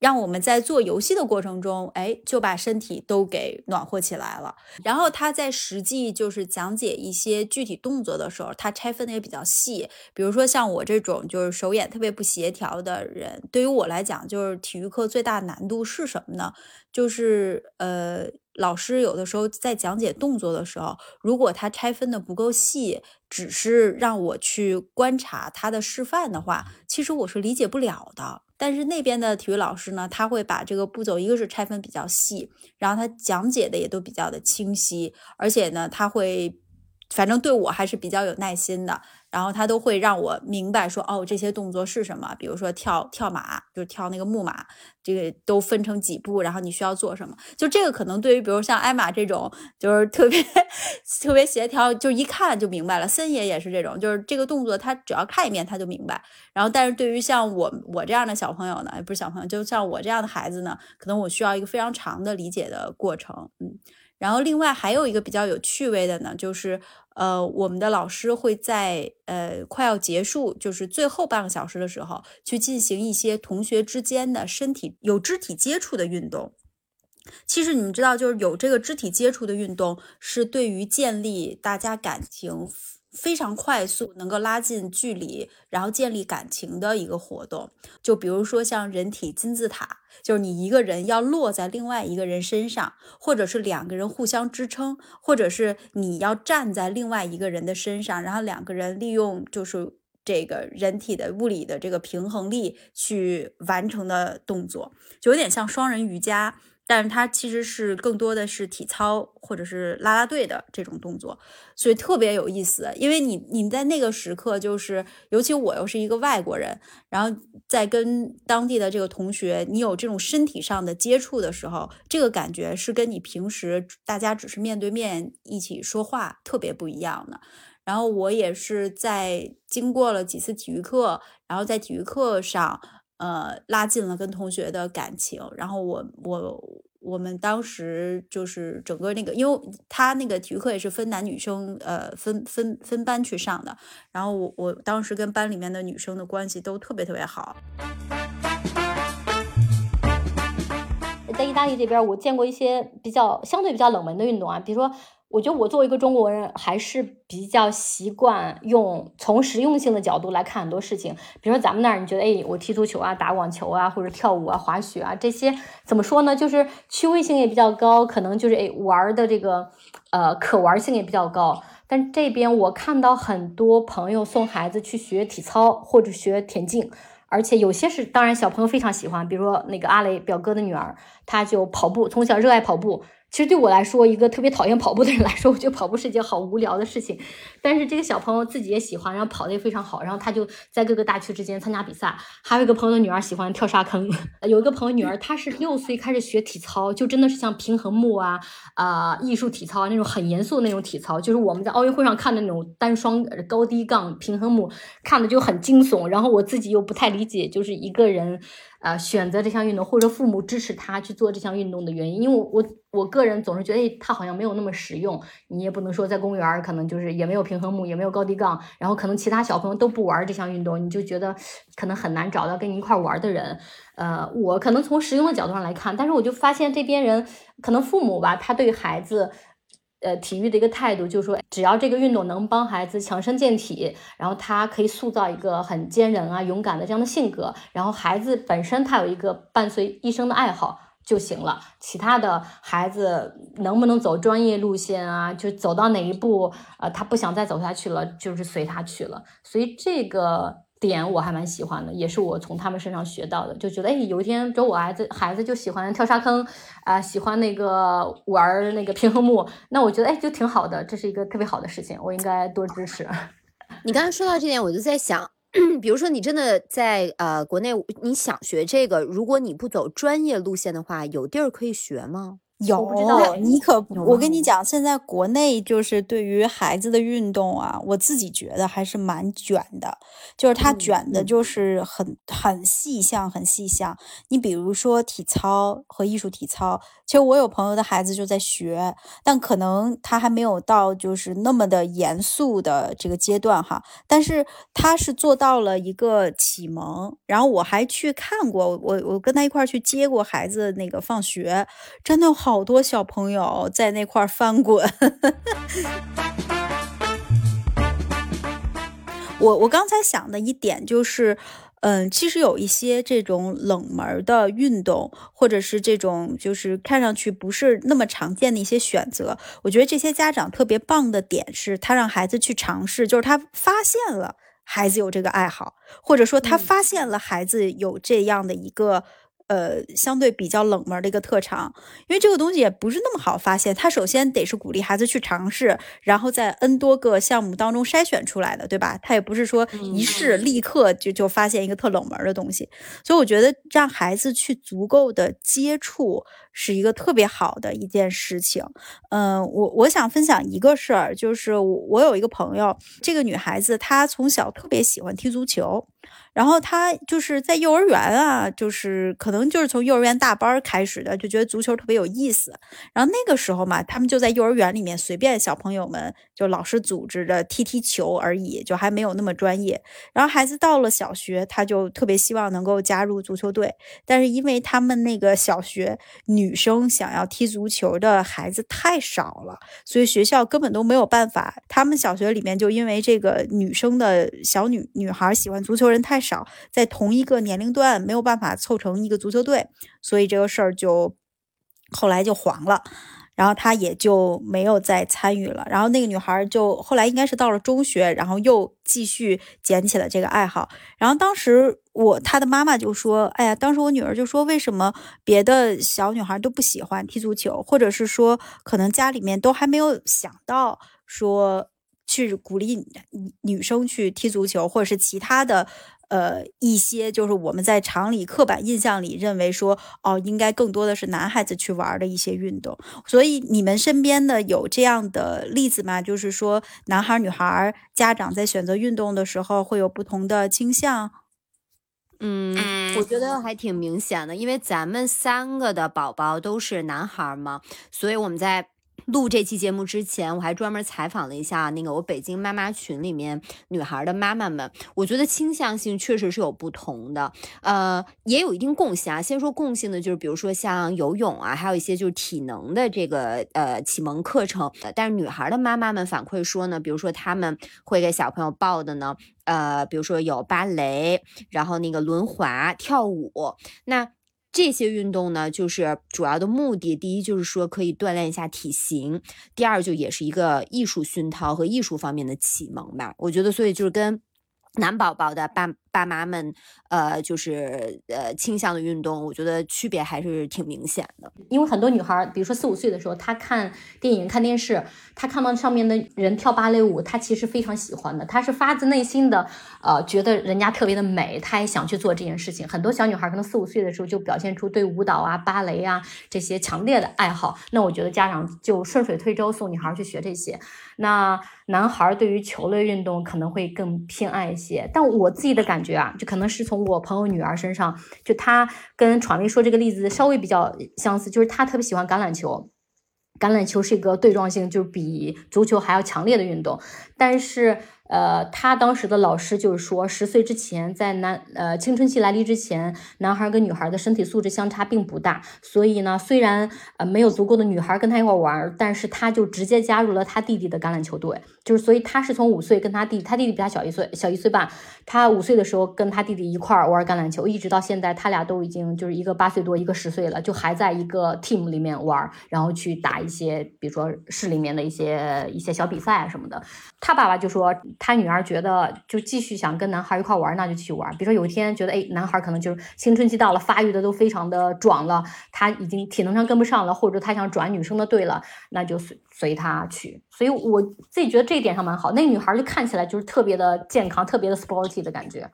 让我们在做游戏的过程中，哎，就把身体都给暖和起来了。然后他在实际就是讲解一些具体动作的时候，他拆分的也比较细。比如说像我这种就是手眼特别不协调的人，对于我来讲，就是体育课最大难度是什么呢？就是呃，老师有的时候在讲解动作的时候，如果他拆分的不够细，只是让我去观察他的示范的话，其实我是理解不了的。但是那边的体育老师呢，他会把这个步骤，一个是拆分比较细，然后他讲解的也都比较的清晰，而且呢，他会，反正对我还是比较有耐心的。然后他都会让我明白说，哦，这些动作是什么？比如说跳跳马，就是跳那个木马，这个都分成几步，然后你需要做什么？就这个可能对于比如像艾玛这种，就是特别特别协调，就一看就明白了。森爷也是这种，就是这个动作他只要看一遍他就明白。然后，但是对于像我我这样的小朋友呢，不是小朋友，就像我这样的孩子呢，可能我需要一个非常长的理解的过程。嗯，然后另外还有一个比较有趣味的呢，就是。呃，我们的老师会在呃快要结束，就是最后半个小时的时候，去进行一些同学之间的身体有肢体接触的运动。其实你们知道，就是有这个肢体接触的运动，是对于建立大家感情。非常快速，能够拉近距离，然后建立感情的一个活动。就比如说像人体金字塔，就是你一个人要落在另外一个人身上，或者是两个人互相支撑，或者是你要站在另外一个人的身上，然后两个人利用就是这个人体的物理的这个平衡力去完成的动作，就有点像双人瑜伽。但是它其实是更多的是体操或者是啦啦队的这种动作，所以特别有意思。因为你你在那个时刻，就是尤其我又是一个外国人，然后在跟当地的这个同学，你有这种身体上的接触的时候，这个感觉是跟你平时大家只是面对面一起说话特别不一样的。然后我也是在经过了几次体育课，然后在体育课上。呃，拉近了跟同学的感情。然后我我我们当时就是整个那个，因为他那个体育课也是分男女生，呃，分分分班去上的。然后我我当时跟班里面的女生的关系都特别特别好。在意大利这边，我见过一些比较相对比较冷门的运动啊，比如说。我觉得我作为一个中国人，还是比较习惯用从实用性的角度来看很多事情。比如说咱们那儿，你觉得，哎，我踢足球啊，打网球啊，或者跳舞啊，滑雪啊，这些怎么说呢？就是趣味性也比较高，可能就是哎玩的这个呃可玩性也比较高。但这边我看到很多朋友送孩子去学体操或者学田径，而且有些是当然小朋友非常喜欢，比如说那个阿雷表哥的女儿，她就跑步，从小热爱跑步。其实对我来说，一个特别讨厌跑步的人来说，我觉得跑步是一件好无聊的事情。但是这个小朋友自己也喜欢，然后跑得也非常好，然后他就在各个大区之间参加比赛。还有一个朋友的女儿喜欢跳沙坑，有一个朋友女儿她是六岁开始学体操，就真的是像平衡木啊啊艺术体操那种很严肃的那种体操，就是我们在奥运会上看的那种单双高低杠平衡木，看的就很惊悚。然后我自己又不太理解，就是一个人。呃，选择这项运动或者父母支持他去做这项运动的原因，因为我我个人总是觉得，它，好像没有那么实用。你也不能说在公园可能就是也没有平衡木，也没有高低杠，然后可能其他小朋友都不玩这项运动，你就觉得可能很难找到跟你一块玩的人。呃，我可能从实用的角度上来看，但是我就发现这边人可能父母吧，他对孩子。呃，体育的一个态度就是说，只要这个运动能帮孩子强身健体，然后他可以塑造一个很坚韧啊、勇敢的这样的性格，然后孩子本身他有一个伴随一生的爱好就行了。其他的孩子能不能走专业路线啊，就走到哪一步，呃，他不想再走下去了，就是随他去了。所以这个。点我还蛮喜欢的，也是我从他们身上学到的，就觉得哎，有一天，就我孩子孩子就喜欢跳沙坑，啊，喜欢那个玩那个平衡木，那我觉得哎，就挺好的，这是一个特别好的事情，我应该多支持。你刚才说到这点，我就在想，比如说你真的在呃国内，你想学这个，如果你不走专业路线的话，有地儿可以学吗？有，你可我跟你讲，现在国内就是对于孩子的运动啊，我自己觉得还是蛮卷的，就是他卷的，就是很很细项，很细项。你比如说体操和艺术体操，其实我有朋友的孩子就在学，但可能他还没有到就是那么的严肃的这个阶段哈，但是他是做到了一个启蒙。然后我还去看过，我我跟他一块去接过孩子那个放学，真的好。好多小朋友在那块翻滚。我我刚才想的一点就是，嗯，其实有一些这种冷门的运动，或者是这种就是看上去不是那么常见的一些选择，我觉得这些家长特别棒的点是，他让孩子去尝试，就是他发现了孩子有这个爱好，或者说他发现了孩子有这样的一个。呃，相对比较冷门的一个特长，因为这个东西也不是那么好发现。它首先得是鼓励孩子去尝试，然后在 N 多个项目当中筛选出来的，对吧？它也不是说一试立刻就就发现一个特冷门的东西。所以我觉得让孩子去足够的接触是一个特别好的一件事情。嗯，我我想分享一个事儿，就是我有一个朋友，这个女孩子她从小特别喜欢踢足球。然后他就是在幼儿园啊，就是可能就是从幼儿园大班开始的，就觉得足球特别有意思。然后那个时候嘛，他们就在幼儿园里面随便小朋友们就老师组织的踢踢球而已，就还没有那么专业。然后孩子到了小学，他就特别希望能够加入足球队，但是因为他们那个小学女生想要踢足球的孩子太少了，所以学校根本都没有办法。他们小学里面就因为这个女生的小女女孩喜欢足球人太。少在同一个年龄段没有办法凑成一个足球队，所以这个事儿就后来就黄了，然后他也就没有再参与了。然后那个女孩就后来应该是到了中学，然后又继续捡起了这个爱好。然后当时我她的妈妈就说：“哎呀，当时我女儿就说，为什么别的小女孩都不喜欢踢足球，或者是说可能家里面都还没有想到说去鼓励女生去踢足球，或者是其他的。”呃，一些就是我们在常理、刻板印象里认为说，哦，应该更多的是男孩子去玩的一些运动。所以你们身边的有这样的例子吗？就是说，男孩、女孩家长在选择运动的时候会有不同的倾向。嗯，我觉得还挺明显的，因为咱们三个的宝宝都是男孩嘛，所以我们在。录这期节目之前，我还专门采访了一下那个我北京妈妈群里面女孩的妈妈们，我觉得倾向性确实是有不同的，呃，也有一定共性啊。先说共性的，就是比如说像游泳啊，还有一些就是体能的这个呃启蒙课程。但是女孩的妈妈们反馈说呢，比如说他们会给小朋友报的呢，呃，比如说有芭蕾，然后那个轮滑、跳舞，那。这些运动呢，就是主要的目的，第一就是说可以锻炼一下体型，第二就也是一个艺术熏陶和艺术方面的启蒙吧。我觉得，所以就是跟男宝宝的爸爸妈们呃就是呃倾向的运动，我觉得区别还是挺明显的。因为很多女孩，比如说四五岁的时候，她看电影、看电视，她看到上面的人跳芭蕾舞，她其实非常喜欢的，她是发自内心的呃觉得人家特别的美，她也想去做这件事情。很多小女孩可能四五岁的时候就表现出对舞蹈啊、芭蕾啊这些强烈的爱好，那我觉得家长就顺水推舟送女孩去学这些。那男孩对于球类运动可能会更偏爱一些，但我自己的感感觉啊，就可能是从我朋友女儿身上，就她跟闯妹说这个例子稍微比较相似，就是她特别喜欢橄榄球，橄榄球是一个对撞性就比足球还要强烈的运动，但是。呃，他当时的老师就是说，十岁之前，在男呃青春期来临之前，男孩跟女孩的身体素质相差并不大，所以呢，虽然呃没有足够的女孩跟他一块玩，但是他就直接加入了他弟弟的橄榄球队，就是所以他是从五岁跟他弟，他弟弟比他小一岁，小一岁半，他五岁的时候跟他弟弟一块玩橄榄球，一直到现在，他俩都已经就是一个八岁多，一个十岁了，就还在一个 team 里面玩，然后去打一些，比如说市里面的一些一些小比赛啊什么的。他爸爸就说。他女儿觉得就继续想跟男孩一块玩，那就继续玩。比如说有一天觉得，哎，男孩可能就是青春期到了，发育的都非常的壮了，他已经体能上跟不上了，或者他想转女生的队了，那就随随他去。所以我自己觉得这一点上蛮好。那女孩就看起来就是特别的健康，特别的 sporty 的感觉。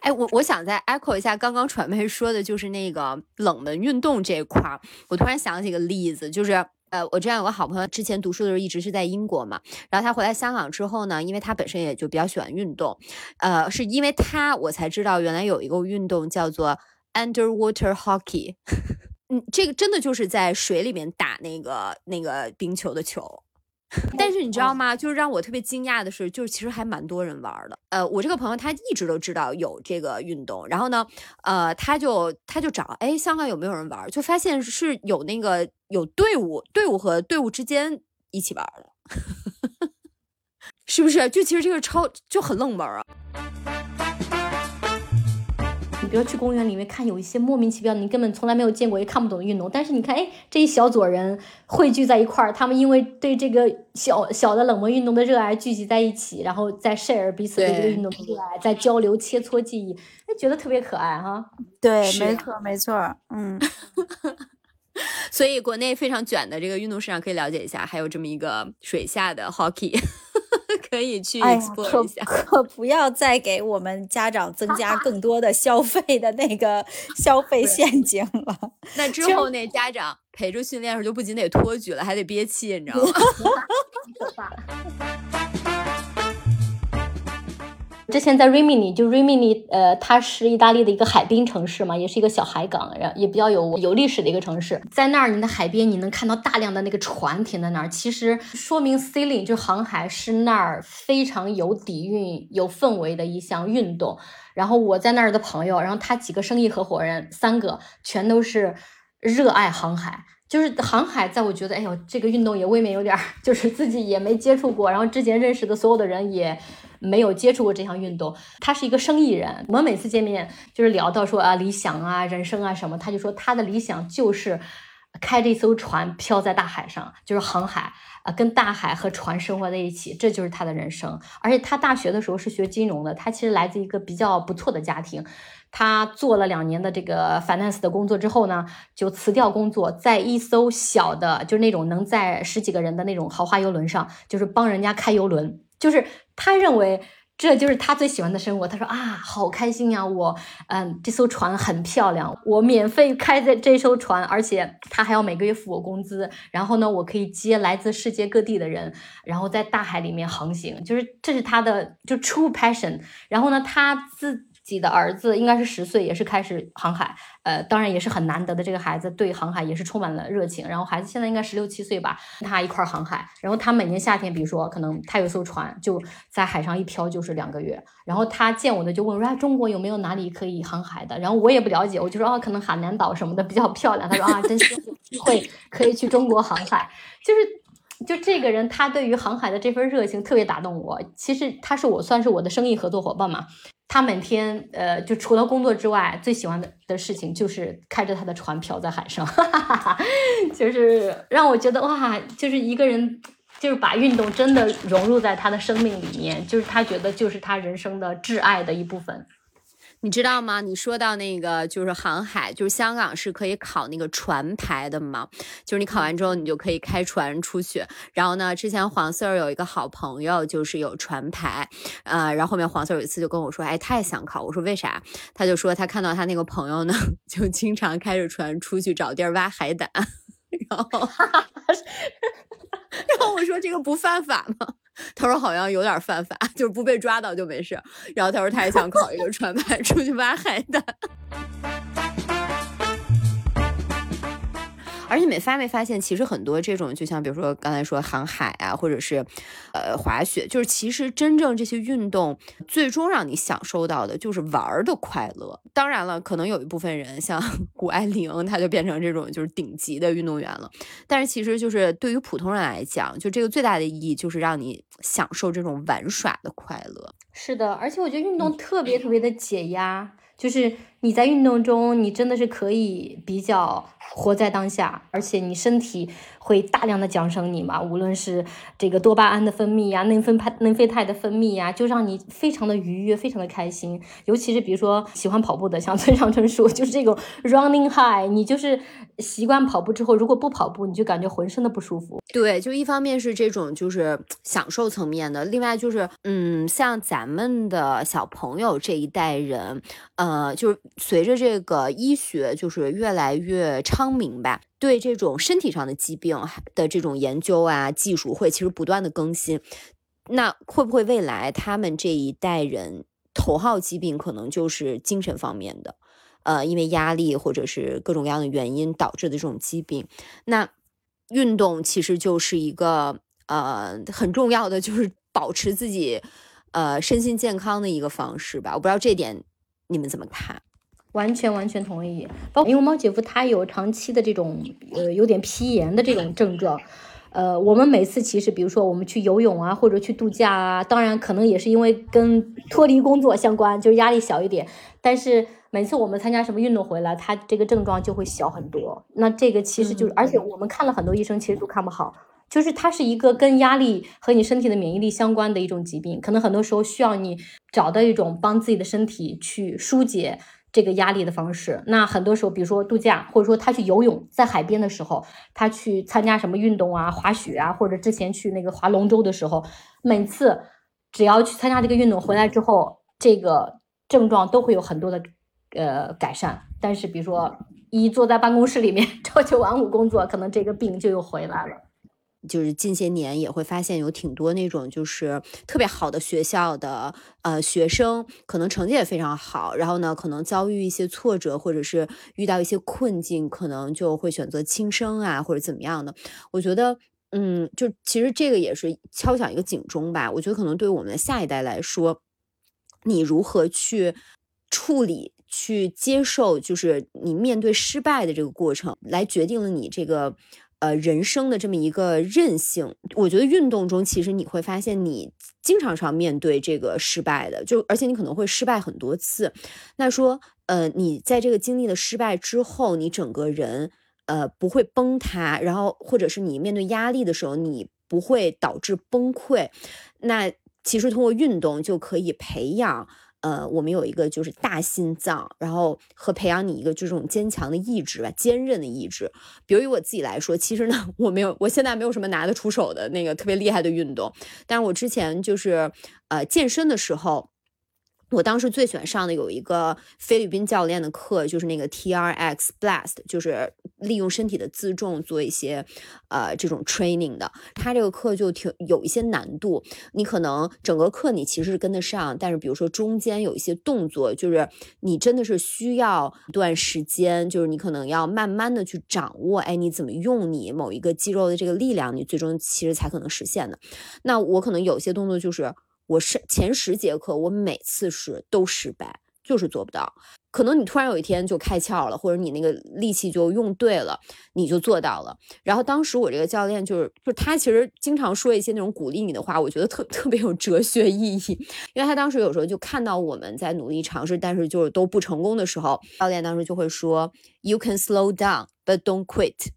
哎，我我想再 echo 一下刚刚传媒说的，就是那个冷门运动这一块，我突然想起一个例子，就是。呃，我这样有个好朋友，之前读书的时候一直是在英国嘛，然后他回来香港之后呢，因为他本身也就比较喜欢运动，呃，是因为他我才知道原来有一个运动叫做 underwater hockey，嗯，这个真的就是在水里面打那个那个冰球的球。但是你知道吗？就是让我特别惊讶的是，就是其实还蛮多人玩的。呃，我这个朋友他一直都知道有这个运动，然后呢，呃，他就他就找，哎，香港有没有人玩？就发现是有那个有队伍，队伍和队伍之间一起玩的，是不是？就其实这个超就很冷门啊。比如去公园里面看，有一些莫名其妙，你根本从来没有见过也看不懂的运动。但是你看，哎，这一小撮人汇聚在一块儿，他们因为对这个小小的冷门运动的热爱聚集在一起，然后在 share 彼此对这个运动的热爱，在交流切磋技艺，哎，觉得特别可爱哈。对，没错没错，嗯。所以国内非常卷的这个运动市场可以了解一下，还有这么一个水下的 hockey。可以去 explore 一下，可不要再给我们家长增加 更多的消费的那个消费陷阱了。那之后那家长陪着训练时候就不仅得托举了，还得憋气，你知道吗？可怕。之前在 Rimini，就 Rimini，呃，它是意大利的一个海滨城市嘛，也是一个小海港，然后也比较有有历史的一个城市。在那儿，你的海边你能看到大量的那个船停在那儿，其实说明 sailing 就航海是那儿非常有底蕴、有氛围的一项运动。然后我在那儿的朋友，然后他几个生意合伙人，三个全都是热爱航海。就是航海，在我觉得，哎呦，这个运动也未免有点儿，就是自己也没接触过，然后之前认识的所有的人也没有接触过这项运动。他是一个生意人，我们每次见面就是聊到说啊理想啊人生啊什么，他就说他的理想就是开着一艘船漂在大海上，就是航海啊，跟大海和船生活在一起，这就是他的人生。而且他大学的时候是学金融的，他其实来自一个比较不错的家庭。他做了两年的这个 finance 的工作之后呢，就辞掉工作，在一艘小的，就是那种能载十几个人的那种豪华游轮上，就是帮人家开游轮。就是他认为这就是他最喜欢的生活。他说啊，好开心呀！我嗯，这艘船很漂亮，我免费开在这艘船，而且他还要每个月付我工资。然后呢，我可以接来自世界各地的人，然后在大海里面航行。就是这是他的就 true passion。然后呢，他自自己的儿子应该是十岁，也是开始航海，呃，当然也是很难得的。这个孩子对航海也是充满了热情。然后孩子现在应该十六七岁吧，跟他一块儿航海。然后他每年夏天，比如说可能他有艘船，就在海上一漂就是两个月。然后他见我的就问说：“，中国有没有哪里可以航海的？”然后我也不了解，我就说：“哦，可能海南岛什么的比较漂亮。”他说：“啊，真是有机会可以去中国航海。”就是就这个人，他对于航海的这份热情特别打动我。其实他是我算是我的生意合作伙伴嘛。他每天呃，就除了工作之外，最喜欢的的事情就是开着他的船漂在海上，就是让我觉得哇，就是一个人就是把运动真的融入在他的生命里面，就是他觉得就是他人生的挚爱的一部分。你知道吗？你说到那个就是航海，就是香港是可以考那个船牌的嘛？就是你考完之后，你就可以开船出去。然后呢，之前黄 Sir 有一个好朋友就是有船牌，呃，然后后面黄 Sir 有一次就跟我说，哎，他也想考。我说为啥？他就说他看到他那个朋友呢，就经常开着船出去找地儿挖海胆，然后，然后我说这个不犯法吗？他说好像有点犯法，就是不被抓到就没事。然后他说他也想考一个船牌，出去挖海胆。而且你发没发现，其实很多这种，就像比如说刚才说航海啊，或者是呃滑雪，就是其实真正这些运动，最终让你享受到的就是玩儿的快乐。当然了，可能有一部分人像 谷爱凌，他就变成这种就是顶级的运动员了。但是其实就是对于普通人来讲，就这个最大的意义就是让你享受这种玩耍的快乐。是的，而且我觉得运动特别特别的解压。就是你在运动中，你真的是可以比较活在当下，而且你身体会大量的奖赏你嘛，无论是这个多巴胺的分泌呀、内分派、内啡肽的分泌呀，就让你非常的愉悦，非常的开心。尤其是比如说喜欢跑步的，像村上春树，就是这种 running high，你就是习惯跑步之后，如果不跑步，你就感觉浑身的不舒服。对，就一方面是这种就是享受层面的，另外就是嗯，像咱们的小朋友这一代人，呃。就是随着这个医学就是越来越昌明吧，对这种身体上的疾病的这种研究啊，技术会其实不断的更新。那会不会未来他们这一代人头号疾病可能就是精神方面的？呃，因为压力或者是各种各样的原因导致的这种疾病。那运动其实就是一个呃很重要的，就是保持自己呃身心健康的一个方式吧。我不知道这点。你们怎么看？完全完全同意。包括因为猫姐夫他有长期的这种呃有点皮炎的这种症状，呃，我们每次其实比如说我们去游泳啊，或者去度假啊，当然可能也是因为跟脱离工作相关，就是压力小一点。但是每次我们参加什么运动回来，他这个症状就会小很多。那这个其实就是，而且我们看了很多医生，其实都看不好。就是它是一个跟压力和你身体的免疫力相关的一种疾病，可能很多时候需要你找到一种帮自己的身体去疏解这个压力的方式。那很多时候，比如说度假，或者说他去游泳，在海边的时候，他去参加什么运动啊，滑雪啊，或者之前去那个划龙舟的时候，每次只要去参加这个运动回来之后，这个症状都会有很多的呃改善。但是，比如说一坐在办公室里面朝九晚五工作，可能这个病就又回来了。就是近些年也会发现有挺多那种就是特别好的学校的呃学生，可能成绩也非常好，然后呢可能遭遇一些挫折或者是遇到一些困境，可能就会选择轻生啊或者怎么样的。我觉得，嗯，就其实这个也是敲响一个警钟吧。我觉得可能对我们的下一代来说，你如何去处理、去接受，就是你面对失败的这个过程，来决定了你这个。呃，人生的这么一个韧性，我觉得运动中其实你会发现，你经常上面对这个失败的，就而且你可能会失败很多次。那说，呃，你在这个经历了失败之后，你整个人呃不会崩塌，然后或者是你面对压力的时候，你不会导致崩溃。那其实通过运动就可以培养。呃，我们有一个就是大心脏，然后和培养你一个这种坚强的意志吧，坚韧的意志。比如以我自己来说，其实呢，我没有，我现在没有什么拿得出手的那个特别厉害的运动，但是我之前就是呃健身的时候。我当时最喜欢上的有一个菲律宾教练的课，就是那个 T R X Blast，就是利用身体的自重做一些呃这种 training 的。他这个课就挺有一些难度，你可能整个课你其实是跟得上，但是比如说中间有一些动作，就是你真的是需要一段时间，就是你可能要慢慢的去掌握，哎，你怎么用你某一个肌肉的这个力量，你最终其实才可能实现的。那我可能有些动作就是。我是前十节课，我每次是都失败，就是做不到。可能你突然有一天就开窍了，或者你那个力气就用对了，你就做到了。然后当时我这个教练就是，就他其实经常说一些那种鼓励你的话，我觉得特特别有哲学意义。因为他当时有时候就看到我们在努力尝试，但是就是都不成功的时候，教练当时就会说：“You can slow down, but don't quit。”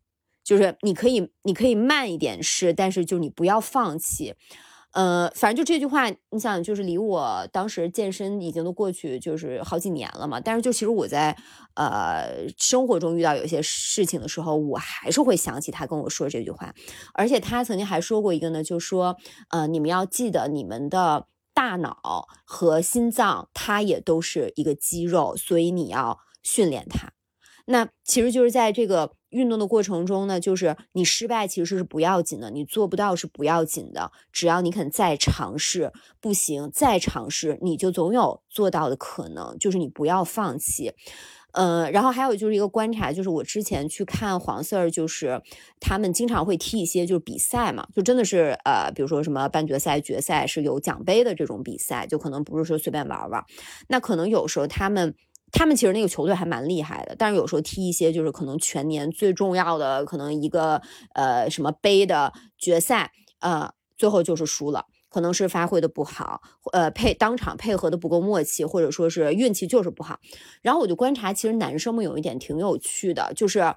就是你可以你可以慢一点试，但是就你不要放弃。呃，反正就这句话，你想，就是离我当时健身已经都过去就是好几年了嘛。但是就其实我在呃生活中遇到有些事情的时候，我还是会想起他跟我说这句话。而且他曾经还说过一个呢，就说呃，你们要记得你们的大脑和心脏，它也都是一个肌肉，所以你要训练它。那其实就是在这个运动的过程中呢，就是你失败其实是不要紧的，你做不到是不要紧的，只要你肯再尝试，不行再尝试，你就总有做到的可能。就是你不要放弃，呃，然后还有就是一个观察，就是我之前去看黄色儿，就是他们经常会踢一些就是比赛嘛，就真的是呃，比如说什么半决赛、决赛是有奖杯的这种比赛，就可能不是说随便玩玩，那可能有时候他们。他们其实那个球队还蛮厉害的，但是有时候踢一些就是可能全年最重要的可能一个呃什么杯的决赛，呃，最后就是输了，可能是发挥的不好，呃配当场配合的不够默契，或者说是运气就是不好。然后我就观察，其实男生们有一点挺有趣的，就是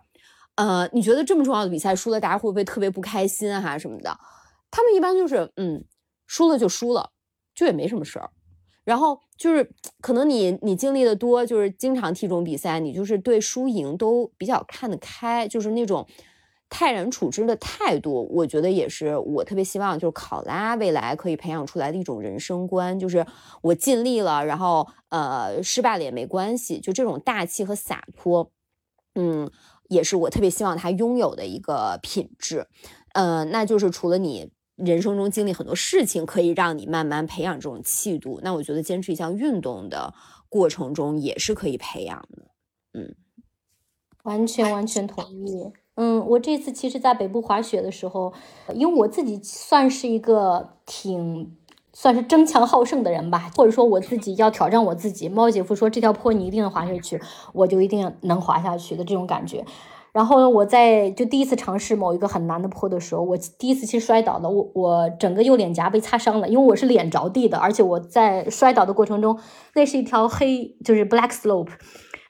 呃，你觉得这么重要的比赛输了，大家会不会特别不开心啊什么的？他们一般就是嗯，输了就输了，就也没什么事儿。然后就是可能你你经历的多，就是经常踢这种比赛，你就是对输赢都比较看得开，就是那种泰然处之的态度，我觉得也是我特别希望就是考拉未来可以培养出来的一种人生观，就是我尽力了，然后呃失败了也没关系，就这种大气和洒脱，嗯，也是我特别希望他拥有的一个品质，呃，那就是除了你。人生中经历很多事情，可以让你慢慢培养这种气度。那我觉得坚持一项运动的过程中，也是可以培养的。嗯，完全完全同意。嗯，我这次其实，在北部滑雪的时候，因为我自己算是一个挺算是争强好胜的人吧，或者说我自己要挑战我自己。猫姐夫说这条坡你一定能滑下去，我就一定能滑下去的这种感觉。然后呢，我在就第一次尝试某一个很难的坡的时候，我第一次其实摔倒了，我我整个右脸颊被擦伤了，因为我是脸着地的，而且我在摔倒的过程中，那是一条黑就是 black slope，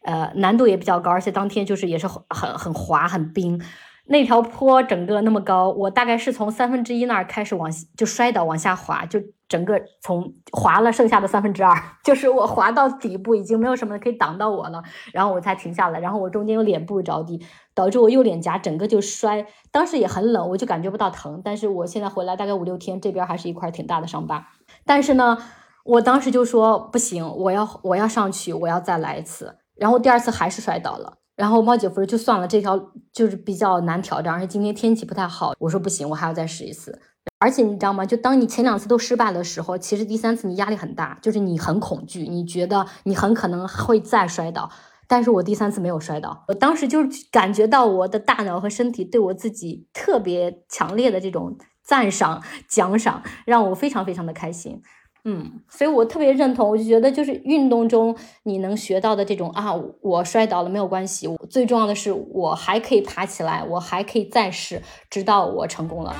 呃，难度也比较高，而且当天就是也是很很滑很冰。那条坡整个那么高，我大概是从三分之一那儿开始往就摔倒往下滑，就整个从滑了剩下的三分之二，就是我滑到底部已经没有什么可以挡到我了，然后我才停下来，然后我中间有脸部着地，导致我右脸颊整个就摔，当时也很冷，我就感觉不到疼，但是我现在回来大概五六天，这边还是一块挺大的伤疤，但是呢，我当时就说不行，我要我要上去，我要再来一次，然后第二次还是摔倒了。然后猫姐夫说就算了，这条就是比较难挑战，而且今天天气不太好。我说不行，我还要再试一次。而且你知道吗？就当你前两次都失败的时候，其实第三次你压力很大，就是你很恐惧，你觉得你很可能会再摔倒。但是我第三次没有摔倒，我当时就感觉到我的大脑和身体对我自己特别强烈的这种赞赏、奖赏，让我非常非常的开心。嗯，所以我特别认同，我就觉得就是运动中你能学到的这种啊，我摔倒了没有关系，最重要的是我还可以爬起来，我还可以再试，直到我成功了。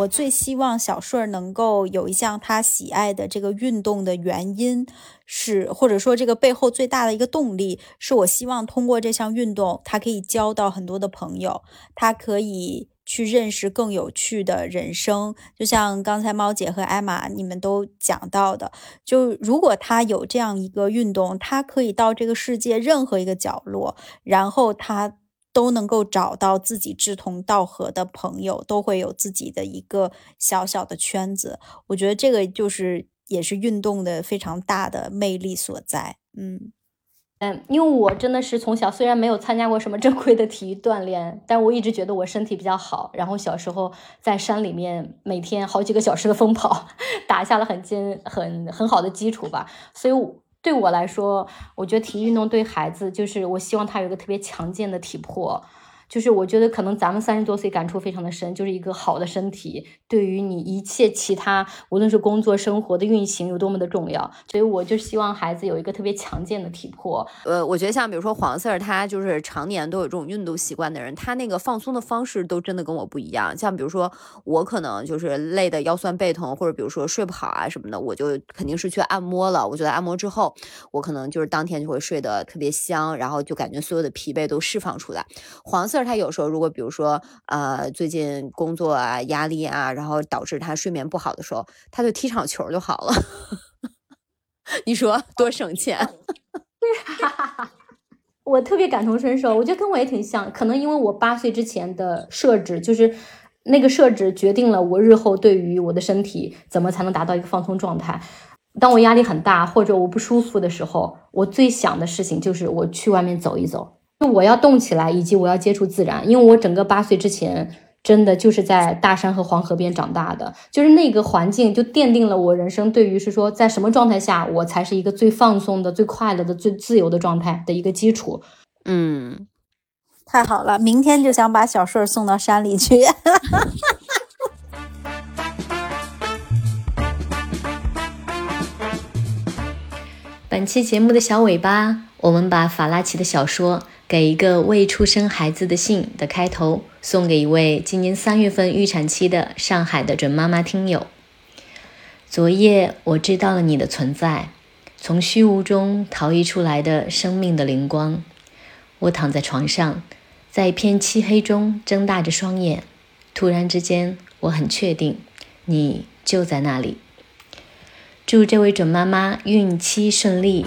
我最希望小顺儿能够有一项他喜爱的这个运动的原因是，或者说这个背后最大的一个动力是我希望通过这项运动，他可以交到很多的朋友，他可以。去认识更有趣的人生，就像刚才猫姐和艾玛你们都讲到的，就如果他有这样一个运动，他可以到这个世界任何一个角落，然后他都能够找到自己志同道合的朋友，都会有自己的一个小小的圈子。我觉得这个就是也是运动的非常大的魅力所在。嗯。嗯，因为我真的是从小虽然没有参加过什么正规的体育锻炼，但我一直觉得我身体比较好。然后小时候在山里面每天好几个小时的疯跑，打下了很坚很很好的基础吧。所以对我来说，我觉得体育运动对孩子就是我希望他有一个特别强健的体魄。就是我觉得可能咱们三十多岁感触非常的深，就是一个好的身体对于你一切其他，无论是工作生活的运行有多么的重要。所以我就希望孩子有一个特别强健的体魄。呃，我觉得像比如说黄 sir，他就是常年都有这种运动习惯的人，他那个放松的方式都真的跟我不一样。像比如说我可能就是累的腰酸背痛，或者比如说睡不好啊什么的，我就肯定是去按摩了。我觉得按摩之后，我可能就是当天就会睡得特别香，然后就感觉所有的疲惫都释放出来。黄 sir 他有时候如果比如说呃最近工作啊压力啊，然后导致他睡眠不好的时候，他就踢场球就好了。你说多省钱？我特别感同身受，我觉得跟我也挺像。可能因为我八岁之前的设置，就是那个设置决定了我日后对于我的身体怎么才能达到一个放松状态。当我压力很大或者我不舒服的时候，我最想的事情就是我去外面走一走。就我要动起来，以及我要接触自然，因为我整个八岁之前真的就是在大山和黄河边长大的，就是那个环境就奠定了我人生对于是说在什么状态下我才是一个最放松的、最快乐的、最自由的状态的一个基础。嗯，太好了，明天就想把小顺送到山里去。本期节目的小尾巴，我们把法拉奇的小说。给一个未出生孩子的信的开头，送给一位今年三月份预产期的上海的准妈妈听友。昨夜我知道了你的存在，从虚无中逃逸出来的生命的灵光。我躺在床上，在一片漆黑中睁大着双眼，突然之间，我很确定你就在那里。祝这位准妈妈孕期顺利。